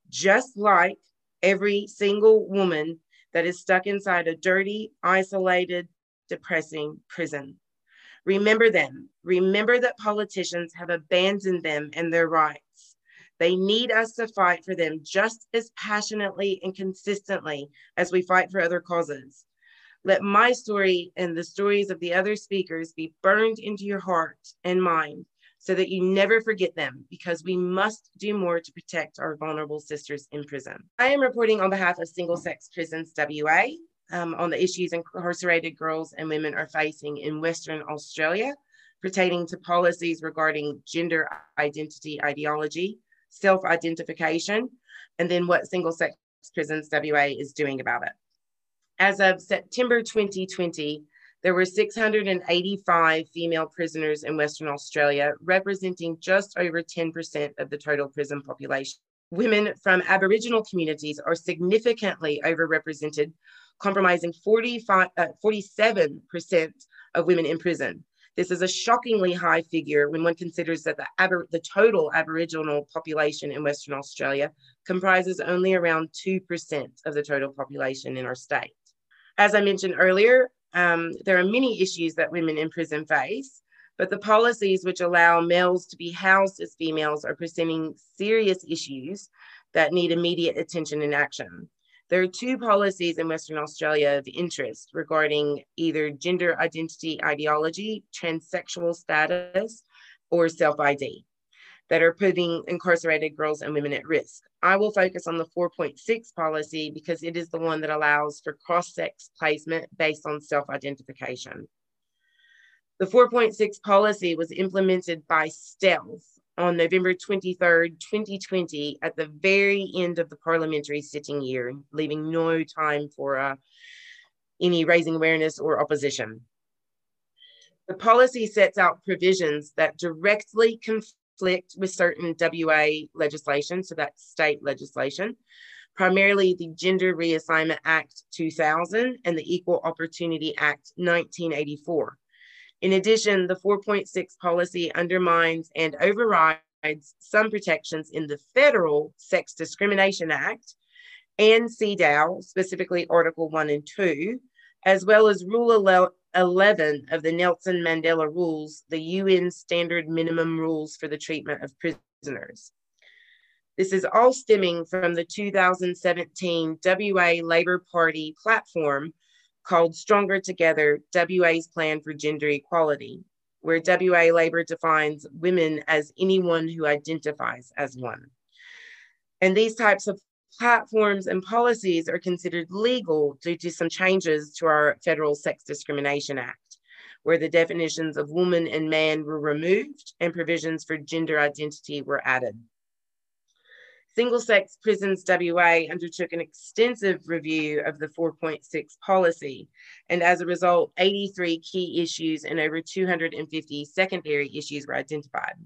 just like every single woman that is stuck inside a dirty, isolated, depressing prison. Remember them. Remember that politicians have abandoned them and their rights. They need us to fight for them just as passionately and consistently as we fight for other causes. Let my story and the stories of the other speakers be burned into your heart and mind so that you never forget them because we must do more to protect our vulnerable sisters in prison. I am reporting on behalf of Single Sex Prisons WA um, on the issues incarcerated girls and women are facing in Western Australia pertaining to policies regarding gender identity ideology, self identification, and then what Single Sex Prisons WA is doing about it. As of September 2020, there were 685 female prisoners in Western Australia, representing just over 10% of the total prison population. Women from Aboriginal communities are significantly overrepresented, compromising 45, uh, 47% of women in prison. This is a shockingly high figure when one considers that the, the total Aboriginal population in Western Australia comprises only around 2% of the total population in our state. As I mentioned earlier, um, there are many issues that women in prison face, but the policies which allow males to be housed as females are presenting serious issues that need immediate attention and action. There are two policies in Western Australia of interest regarding either gender identity ideology, transsexual status, or self ID that are putting incarcerated girls and women at risk. I will focus on the 4.6 policy because it is the one that allows for cross sex placement based on self identification. The 4.6 policy was implemented by stealth on November 23rd, 2020, at the very end of the parliamentary sitting year, leaving no time for uh, any raising awareness or opposition. The policy sets out provisions that directly conflict with certain WA legislation, so that's state legislation, primarily the Gender Reassignment Act 2000 and the Equal Opportunity Act 1984. In addition, the 4.6 policy undermines and overrides some protections in the Federal Sex Discrimination Act and CEDAW, specifically Article 1 and 2, as well as Rule 11 of the Nelson Mandela Rules, the UN standard minimum rules for the treatment of prisoners. This is all stemming from the 2017 WA Labour Party platform called Stronger Together WA's Plan for Gender Equality, where WA Labour defines women as anyone who identifies as one. And these types of platforms and policies are considered legal due to some changes to our Federal Sex Discrimination Act, where the definitions of woman and man were removed and provisions for gender identity were added. Single Sex Prisons WA undertook an extensive review of the 4.6 policy, and as a result, 83 key issues and over 250 secondary issues were identified.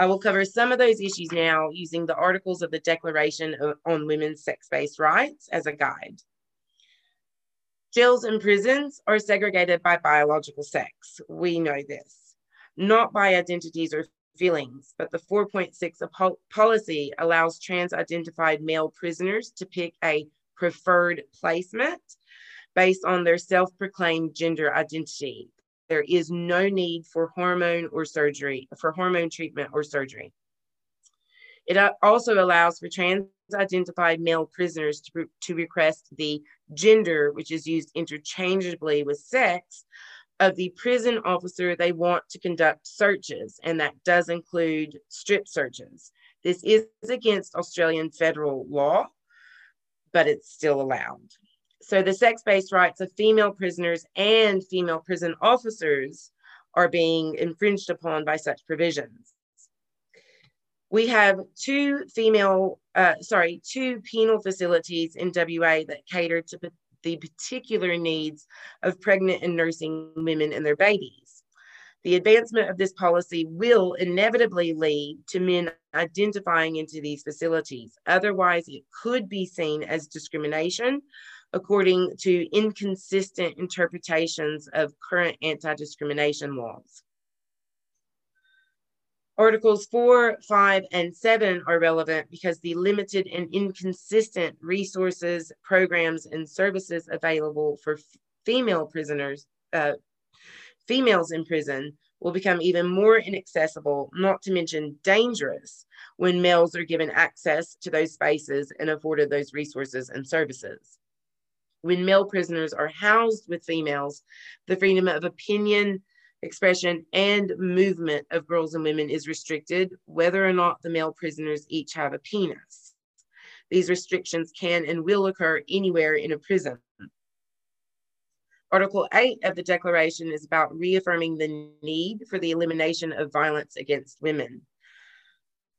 I will cover some of those issues now using the articles of the Declaration on Women's Sex-Based Rights as a guide. Jails and prisons are segregated by biological sex. We know this, not by identities or feelings, but the 4.6 policy allows trans identified male prisoners to pick a preferred placement based on their self proclaimed gender identity. There is no need for hormone or surgery, for hormone treatment or surgery. It uh, also allows for trans identified male prisoners to, to request the gender, which is used interchangeably with sex, of the prison officer they want to conduct searches, and that does include strip searches. This is against Australian federal law, but it's still allowed. So the sex-based rights of female prisoners and female prison officers are being infringed upon by such provisions. We have two female, uh, sorry, two penal facilities in WA that cater to the particular needs of pregnant and nursing women and their babies. The advancement of this policy will inevitably lead to men identifying into these facilities. Otherwise, it could be seen as discrimination according to inconsistent interpretations of current anti discrimination laws. Articles 4, 5, and 7 are relevant because the limited and inconsistent resources, programs, and services available for female prisoners, uh, females in prison, will become even more inaccessible, not to mention dangerous, when males are given access to those spaces and afforded those resources and services. When male prisoners are housed with females, the freedom of opinion, expression, and movement of girls and women is restricted, whether or not the male prisoners each have a penis. These restrictions can and will occur anywhere in a prison. Article 8 of the Declaration is about reaffirming the need for the elimination of violence against women.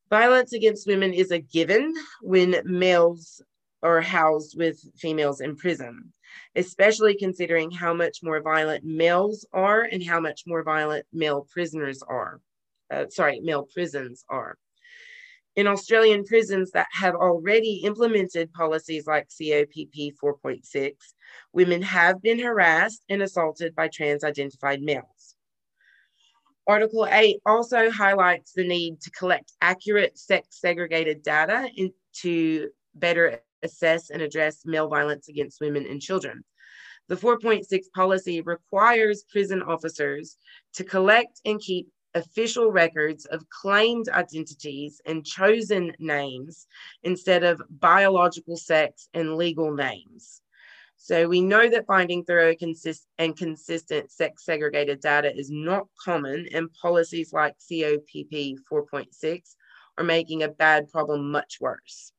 Violence against women is a given when males are housed with females in prison especially considering how much more violent males are and how much more violent male prisoners are. Uh, sorry, male prisons are. In Australian prisons that have already implemented policies like COPP 4.6, women have been harassed and assaulted by trans identified males. Article 8 also highlights the need to collect accurate sex segregated data in, to better assess and address male violence against women and children. The 4.6 policy requires prison officers to collect and keep official records of claimed identities and chosen names instead of biological sex and legal names. So we know that finding thorough consist and consistent sex segregated data is not common, and policies like COPP 4.6 are making a bad problem much worse.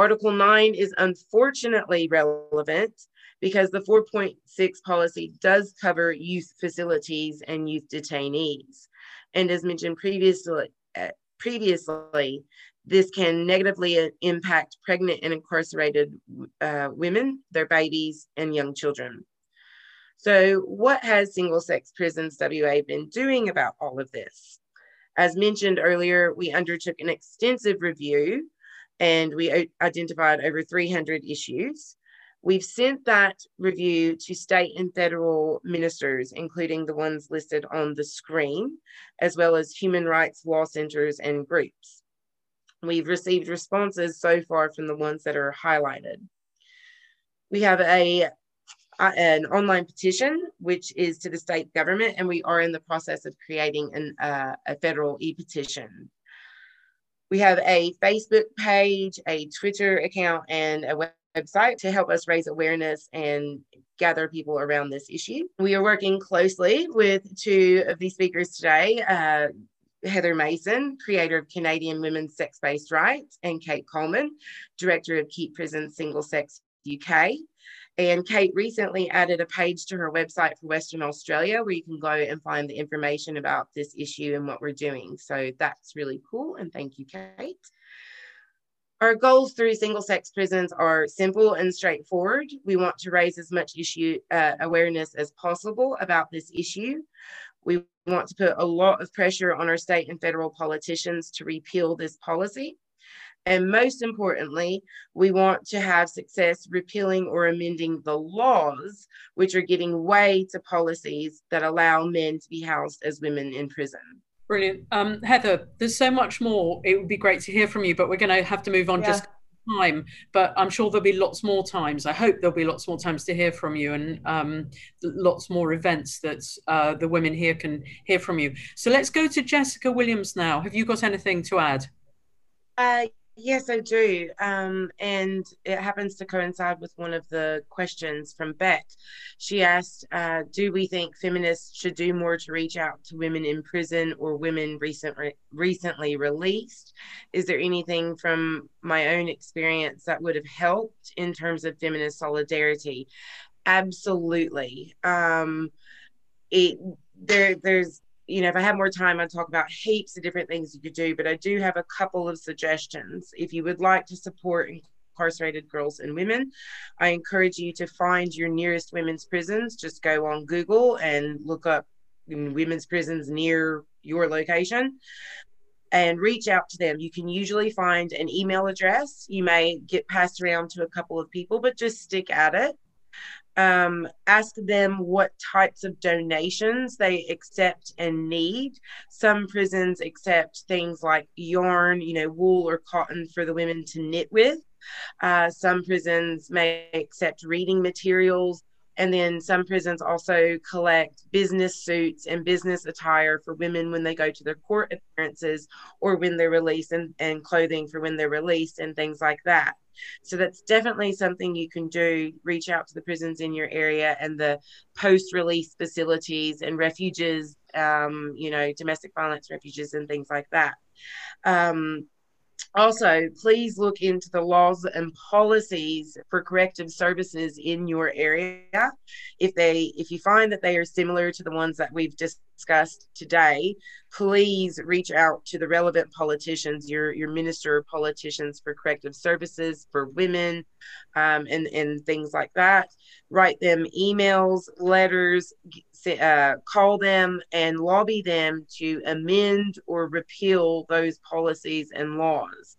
Article 9 is unfortunately relevant because the 4.6 policy does cover youth facilities and youth detainees. And as mentioned previously, uh, previously this can negatively impact pregnant and incarcerated uh, women, their babies, and young children. So, what has single sex prisons WA been doing about all of this? As mentioned earlier, we undertook an extensive review and we identified over 300 issues. We've sent that review to state and federal ministers, including the ones listed on the screen, as well as human rights law centers and groups. We've received responses so far from the ones that are highlighted. We have a an online petition, which is to the state government, and we are in the process of creating an, uh, a federal e-petition we have a Facebook page, a Twitter account, and a website to help us raise awareness and gather people around this issue. We are working closely with two of these speakers today. Uh, Heather Mason, creator of Canadian Women's Sex Based Rights, and Kate Coleman, director of Keep Prisons Single Sex UK. And Kate recently added a page to her website for Western Australia where you can go and find the information about this issue and what we're doing. So that's really cool. And thank you, Kate. Our goals through single sex prisons are simple and straightforward. We want to raise as much issue uh, awareness as possible about this issue. We want to put a lot of pressure on our state and federal politicians to repeal this policy. And most importantly, we want to have success repealing or amending the laws, which are giving way to policies that allow men to be housed as women in prison. Brilliant. Um, Heather, there's so much more. It would be great to hear from you, but we're going to have to move on yeah. just time. But I'm sure there'll be lots more times. I hope there'll be lots more times to hear from you and um, lots more events that uh, the women here can hear from you. So let's go to Jessica Williams now. Have you got anything to add? Uh, Yes, I do. Um, and it happens to coincide with one of the questions from Beck. She asked uh, Do we think feminists should do more to reach out to women in prison or women recent, re- recently released? Is there anything from my own experience that would have helped in terms of feminist solidarity? Absolutely. Um, it there there's you know, if I had more time, I'd talk about heaps of different things you could do, but I do have a couple of suggestions. If you would like to support incarcerated girls and women, I encourage you to find your nearest women's prisons. Just go on Google and look up women's prisons near your location and reach out to them. You can usually find an email address. You may get passed around to a couple of people, but just stick at it um, ask them what types of donations they accept and need. Some prisons accept things like yarn, you know, wool or cotton for the women to knit with. Uh, some prisons may accept reading materials. And then some prisons also collect business suits and business attire for women when they go to their court appearances or when they're released and, and clothing for when they're released and things like that. So that's definitely something you can do. Reach out to the prisons in your area and the post release facilities and refuges, um, you know, domestic violence refuges and things like that. Um, also, please look into the laws and policies for corrective services in your area. If they if you find that they are similar to the ones that we've discussed today, please reach out to the relevant politicians, your your minister politicians for corrective services for women, um, and and things like that. Write them emails, letters, uh, call them and lobby them to amend or repeal those policies and laws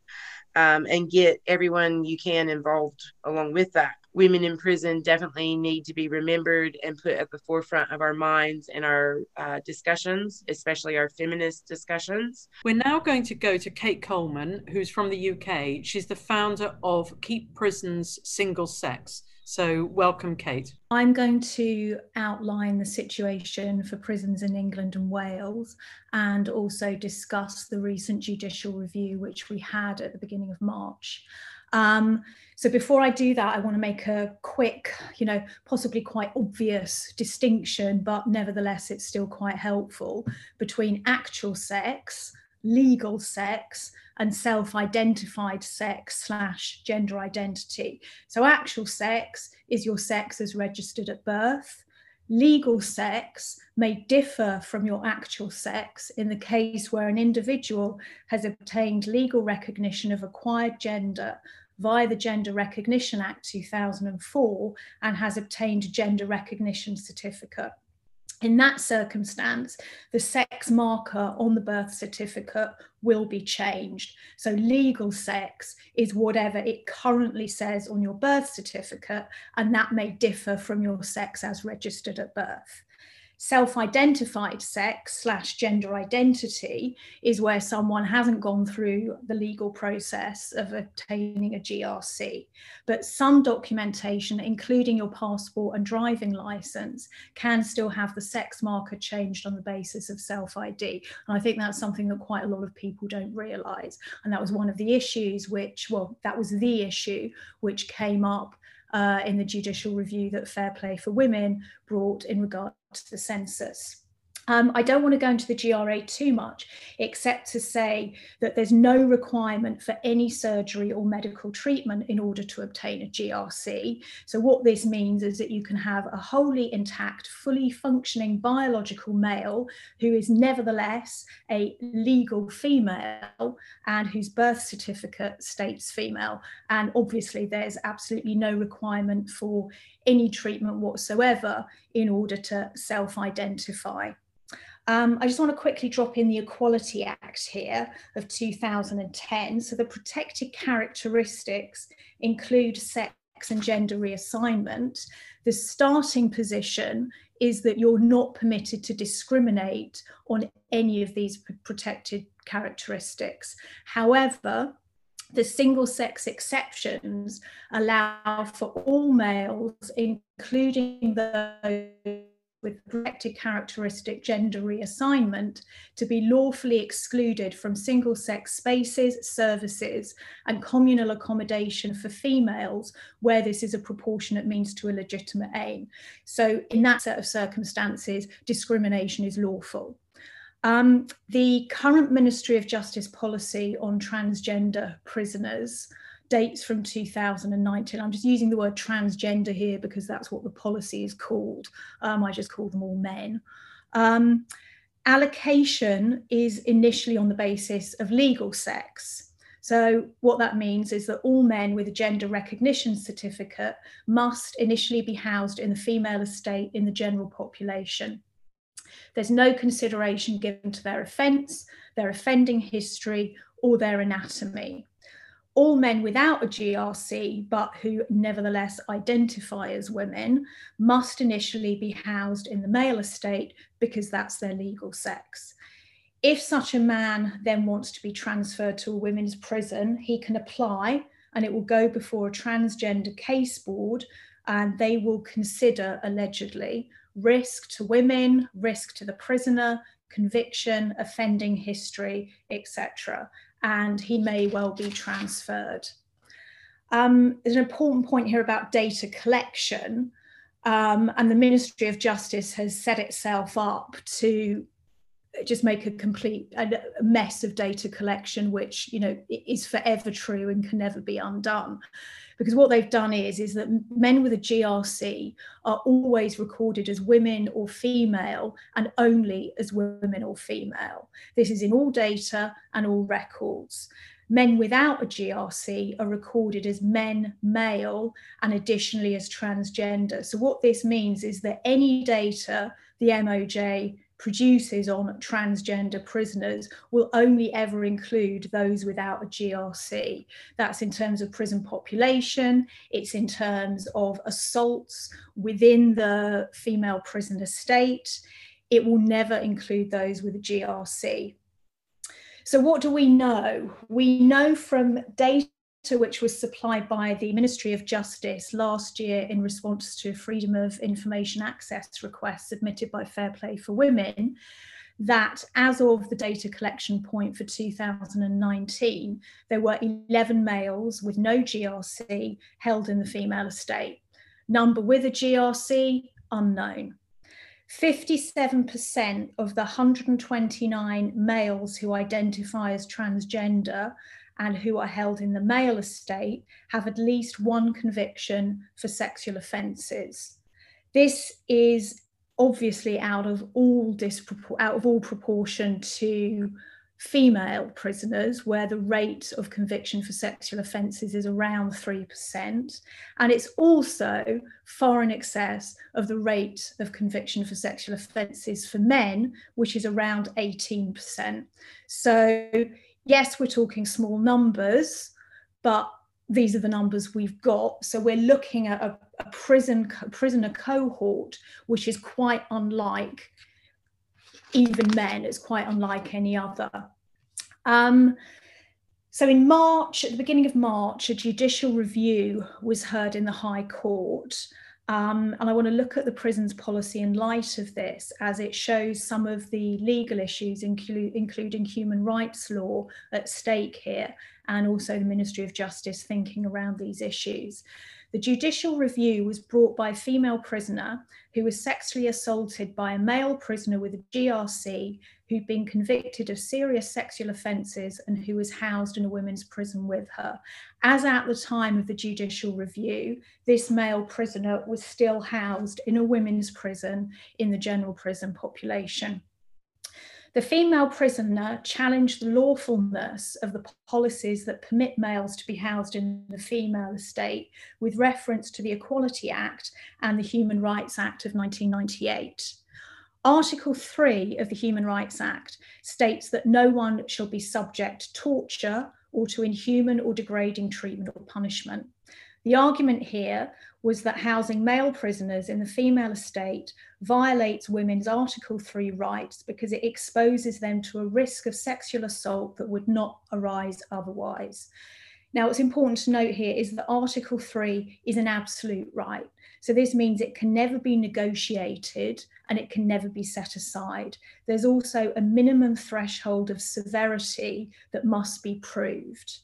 um, and get everyone you can involved along with that. Women in prison definitely need to be remembered and put at the forefront of our minds and our uh, discussions, especially our feminist discussions. We're now going to go to Kate Coleman, who's from the UK. She's the founder of Keep Prisons Single Sex. So, welcome, Kate. I'm going to outline the situation for prisons in England and Wales and also discuss the recent judicial review, which we had at the beginning of March. Um, so before I do that, I want to make a quick, you know, possibly quite obvious distinction, but nevertheless, it's still quite helpful between actual sex, legal sex, and self-identified sex slash gender identity. So actual sex is your sex as registered at birth. Legal sex may differ from your actual sex in the case where an individual has obtained legal recognition of acquired gender via the Gender Recognition Act 2004 and has obtained a gender recognition certificate. In that circumstance, the sex marker on the birth certificate will be changed. So, legal sex is whatever it currently says on your birth certificate, and that may differ from your sex as registered at birth self-identified sex slash gender identity is where someone hasn't gone through the legal process of obtaining a GRC. But some documentation, including your passport and driving license, can still have the sex marker changed on the basis of self-ID. And I think that's something that quite a lot of people don't realize. And that was one of the issues which, well, that was the issue which came up uh, in the judicial review that Fair Play for Women brought in regard to the census. Um, I don't want to go into the GRA too much, except to say that there's no requirement for any surgery or medical treatment in order to obtain a GRC. So, what this means is that you can have a wholly intact, fully functioning biological male who is nevertheless a legal female and whose birth certificate states female. And obviously, there's absolutely no requirement for any treatment whatsoever in order to self identify. Um, I just want to quickly drop in the Equality Act here of 2010. So the protected characteristics include sex and gender reassignment. The starting position is that you're not permitted to discriminate on any of these protected characteristics. However, the single sex exceptions allow for all males, including those with protected characteristic gender reassignment to be lawfully excluded from single sex spaces, services, and communal accommodation for females where this is a proportionate means to a legitimate aim. So, in that set of circumstances, discrimination is lawful. Um, the current Ministry of Justice policy on transgender prisoners dates from 2019. I'm just using the word transgender here because that's what the policy is called. Um, I just call them all men. Um, allocation is initially on the basis of legal sex. So, what that means is that all men with a gender recognition certificate must initially be housed in the female estate in the general population. There's no consideration given to their offence, their offending history, or their anatomy all men without a GRC, but who nevertheless identify as women, must initially be housed in the male estate because that's their legal sex. If such a man then wants to be transferred to a women's prison, he can apply and it will go before a transgender case board and they will consider allegedly risk to women, risk to the prisoner, conviction, offending history, etc and he may well be transferred. Um, there's an important point here about data collection, um, and the Ministry of Justice has set itself up to just make a complete a mess of data collection, which you know is forever true and can never be undone because what they've done is is that men with a GRC are always recorded as women or female and only as women or female. This is in all data and all records. Men without a GRC are recorded as men, male, and additionally as transgender. So, what this means is that any data the MOJ produces on transgender prisoners will only ever include those without a GRC. That's in terms of prison population, it's in terms of assaults within the female prison estate. It will never include those with a GRC. So, what do we know? We know from data which was supplied by the Ministry of Justice last year in response to Freedom of Information Access requests submitted by Fair Play for Women, that as of the data collection point for 2019, there were 11 males with no GRC held in the female estate. Number with a GRC, unknown. 57% of the 129 males who identify as transgender and who are held in the male estate have at least one conviction for sexual offences. This is obviously out of all dispropor- out of all proportion to female prisoners, where the rate of conviction for sexual offences is around 3%. And it's also far in excess of the rate of conviction for sexual offences for men, which is around 18%. So yes, we're talking small numbers, but these are the numbers we've got. So we're looking at a, a prison prisoner cohort, which is quite unlike even men. It's quite unlike any other. Um, so in March, at the beginning of March, a judicial review was heard in the High Court um, and I want to look at the prisons policy in light of this as it shows some of the legal issues, inclu- including human rights law, at stake here, and also the Ministry of Justice thinking around these issues. The judicial review was brought by a female prisoner who was sexually assaulted by a male prisoner with a GRC who'd been convicted of serious sexual offences and who was housed in a women's prison with her. As at the time of the judicial review, this male prisoner was still housed in a women's prison in the general prison population. The female prisoner challenged the lawfulness of the policies that permit males to be housed in the female estate with reference to the Equality Act and the Human Rights Act of 1998. Article 3 of the Human Rights Act states that no one shall be subject to torture or to inhuman or degrading treatment or punishment. The argument here was that housing male prisoners in the female estate violates women's Article 3 rights because it exposes them to a risk of sexual assault that would not arise otherwise. Now, what's important to note here is that Article 3 is an absolute right. So this means it can never be negotiated and it can never be set aside. There's also a minimum threshold of severity that must be proved.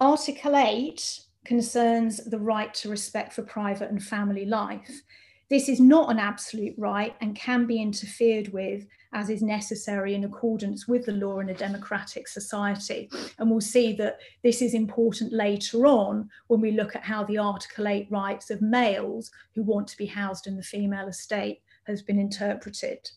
Article 8 concerns the right to respect for private and family life. This is not an absolute right and can be interfered with as is necessary in accordance with the law in a democratic society. And we'll see that this is important later on when we look at how the Article 8 rights of males who want to be housed in the female estate has been interpreted.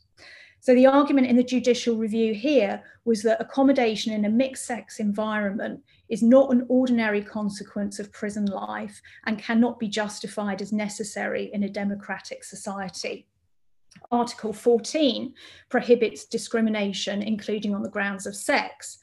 So the argument in the judicial review here was that accommodation in a mixed sex environment is not an ordinary consequence of prison life and cannot be justified as necessary in a democratic society. Article 14 prohibits discrimination, including on the grounds of sex.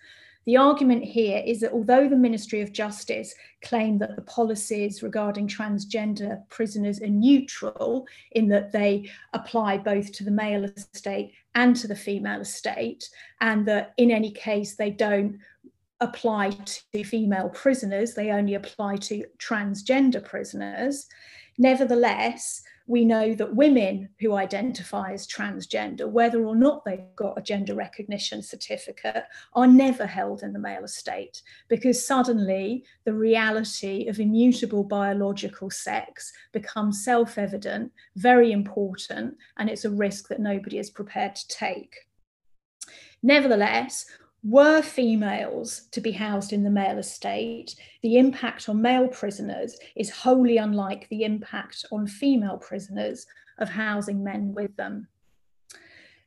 The argument here is that although the Ministry of Justice claim that the policies regarding transgender prisoners are neutral in that they apply both to the male estate and to the female estate, and that in any case they don't apply to female prisoners, they only apply to transgender prisoners. Nevertheless, we know that women who identify as transgender, whether or not they've got a gender recognition certificate, are never held in the male estate because suddenly the reality of immutable biological sex becomes self evident, very important, and it's a risk that nobody is prepared to take. Nevertheless, were females to be housed in the male estate, the impact on male prisoners is wholly unlike the impact on female prisoners of housing men with them.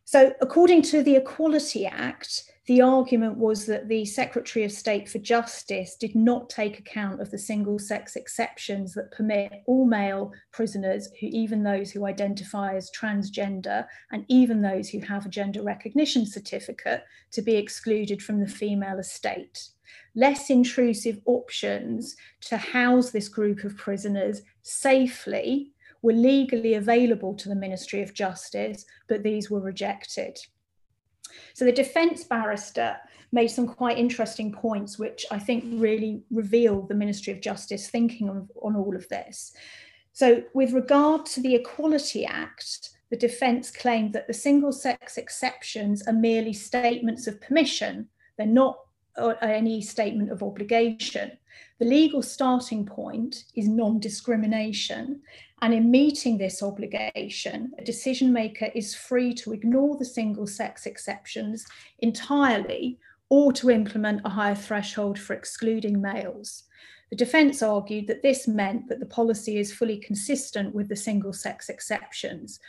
So, according to the Equality Act, the argument was that the Secretary of State for Justice did not take account of the single sex exceptions that permit all male prisoners, who, even those who identify as transgender and even those who have a gender recognition certificate, to be excluded from the female estate. Less intrusive options to house this group of prisoners safely were legally available to the Ministry of Justice, but these were rejected. So the defence barrister made some quite interesting points, which I think really reveal the Ministry of Justice thinking on, on all of this. So, with regard to the Equality Act, the defence claimed that the single sex exceptions are merely statements of permission, they're not uh, any statement of obligation. The legal starting point is non discrimination, and in meeting this obligation, a decision maker is free to ignore the single sex exceptions entirely or to implement a higher threshold for excluding males. The defence argued that this meant that the policy is fully consistent with the single sex exceptions.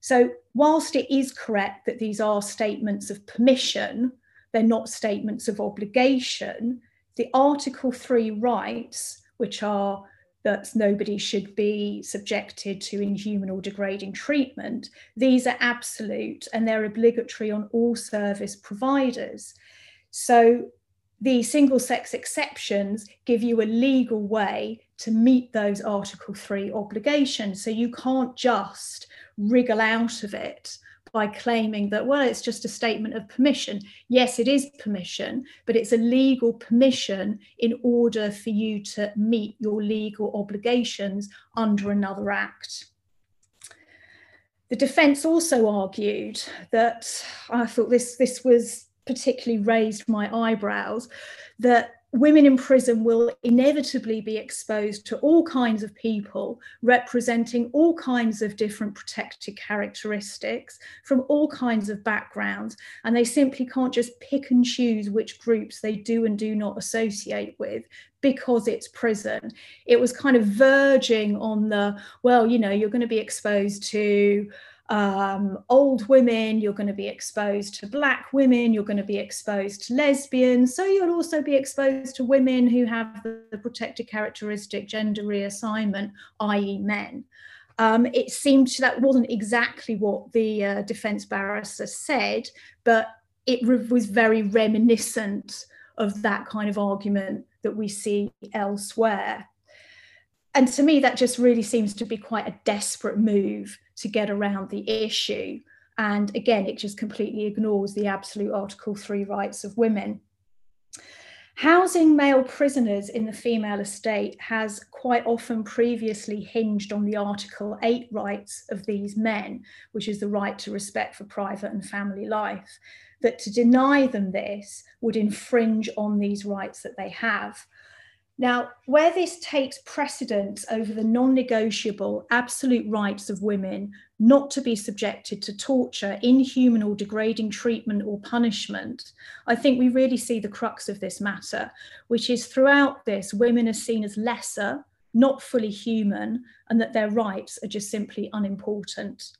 So, whilst it is correct that these are statements of permission, they're not statements of obligation, the Article 3 rights, which are that nobody should be subjected to inhuman or degrading treatment. These are absolute and they're obligatory on all service providers. So the single sex exceptions give you a legal way to meet those Article 3 obligations. So you can't just wriggle out of it by claiming that, well, it's just a statement of permission. Yes, it is permission, but it's a legal permission in order for you to meet your legal obligations under another act. The defence also argued that I thought this, this was particularly raised my eyebrows that women in prison will inevitably be exposed to all kinds of people representing all kinds of different protected characteristics from all kinds of backgrounds. And they simply can't just pick and choose which groups they do and do not associate with because it's prison. It was kind of verging on the, well, you know, you're going to be exposed to um, old women, you're going to be exposed to black women, you're going to be exposed to lesbians. So you'll also be exposed to women who have the, the protected characteristic gender reassignment, i.e., men. Um, it seemed that wasn't exactly what the uh, defence barrister said, but it re- was very reminiscent of that kind of argument that we see elsewhere. And to me, that just really seems to be quite a desperate move to get around the issue. And again, it just completely ignores the absolute Article 3 rights of women. Housing male prisoners in the female estate has quite often previously hinged on the Article 8 rights of these men, which is the right to respect for private and family life. That to deny them this would infringe on these rights that they have. Now, where this takes precedence over the non negotiable absolute rights of women not to be subjected to torture, inhuman or degrading treatment or punishment, I think we really see the crux of this matter, which is throughout this, women are seen as lesser, not fully human, and that their rights are just simply unimportant.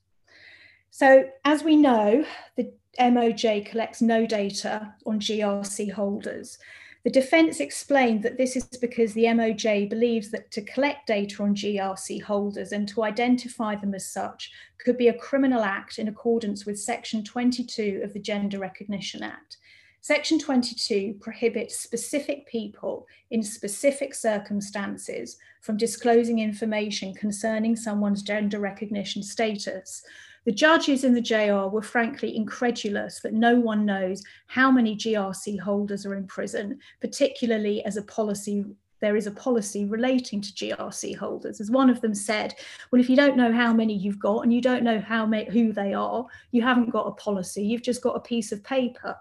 So, as we know, the MOJ collects no data on GRC holders. The defence explained that this is because the MOJ believes that to collect data on GRC holders and to identify them as such could be a criminal act in accordance with Section 22 of the Gender Recognition Act. Section 22 prohibits specific people in specific circumstances from disclosing information concerning someone's gender recognition status the judges in the JR were frankly incredulous that no one knows how many GRC holders are in prison, particularly as a policy there is a policy relating to GRC holders. As one of them said, well, if you don't know how many you've got and you don't know how many, who they are, you haven't got a policy, you've just got a piece of paper.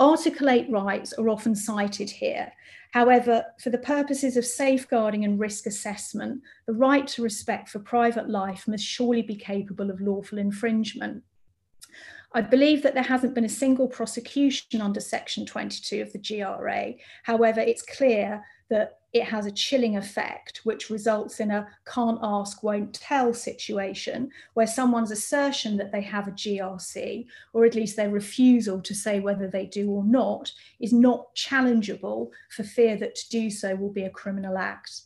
Article 8 rights are often cited here. However, for the purposes of safeguarding and risk assessment, the right to respect for private life must surely be capable of lawful infringement. I believe that there hasn't been a single prosecution under Section 22 of the GRA. However, it's clear that it has a chilling effect, which results in a can't ask, won't tell situation where someone's assertion that they have a GRC, or at least their refusal to say whether they do or not, is not challengeable for fear that to do so will be a criminal act.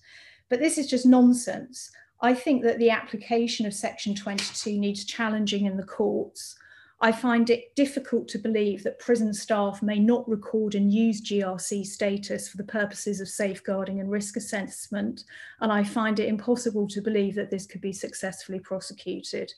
But this is just nonsense. I think that the application of Section 22 needs challenging in the courts. I find it difficult to believe that prison staff may not record and use GRC status for the purposes of safeguarding and risk assessment, and I find it impossible to believe that this could be successfully prosecuted.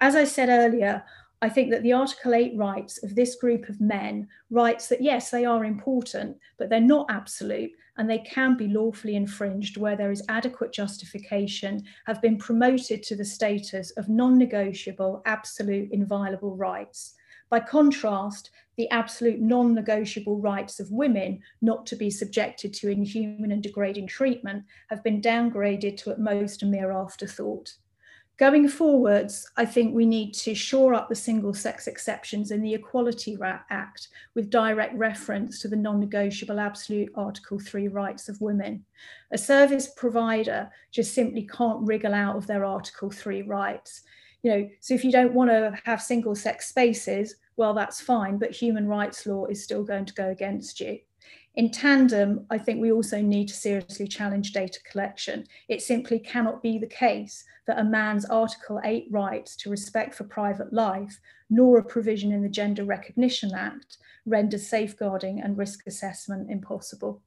As I said earlier, I think that the Article 8 rights of this group of men, rights that, yes, they are important, but they're not absolute and they can be lawfully infringed where there is adequate justification, have been promoted to the status of non negotiable, absolute, inviolable rights. By contrast, the absolute non negotiable rights of women not to be subjected to inhuman and degrading treatment have been downgraded to at most a mere afterthought. Going forwards, I think we need to shore up the single sex exceptions in the Equality Act with direct reference to the non negotiable absolute Article 3 rights of women. A service provider just simply can't wriggle out of their Article 3 rights. You know, so if you don't want to have single sex spaces, well, that's fine, but human rights law is still going to go against you. In tandem, I think we also need to seriously challenge data collection. It simply cannot be the case that a man's Article 8 rights to respect for private life, nor a provision in the Gender Recognition Act, renders safeguarding and risk assessment impossible.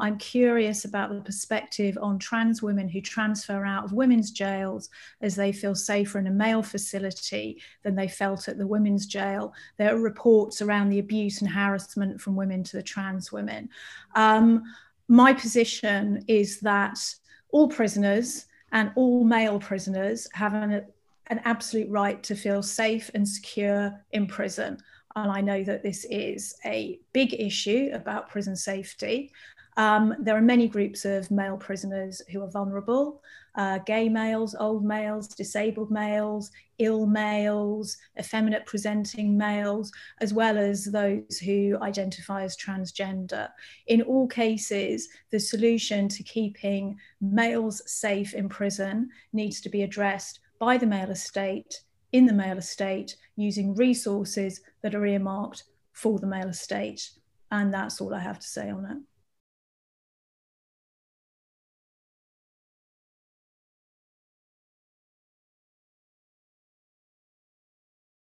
I'm curious about the perspective on trans women who transfer out of women's jails as they feel safer in a male facility than they felt at the women's jail. There are reports around the abuse and harassment from women to the trans women. Um, my position is that all prisoners and all male prisoners have an, an absolute right to feel safe and secure in prison. And I know that this is a big issue about prison safety. Um, there are many groups of male prisoners who are vulnerable uh, gay males, old males, disabled males, ill males, effeminate presenting males, as well as those who identify as transgender. In all cases, the solution to keeping males safe in prison needs to be addressed by the male estate, in the male estate, using resources that are earmarked for the male estate. And that's all I have to say on it.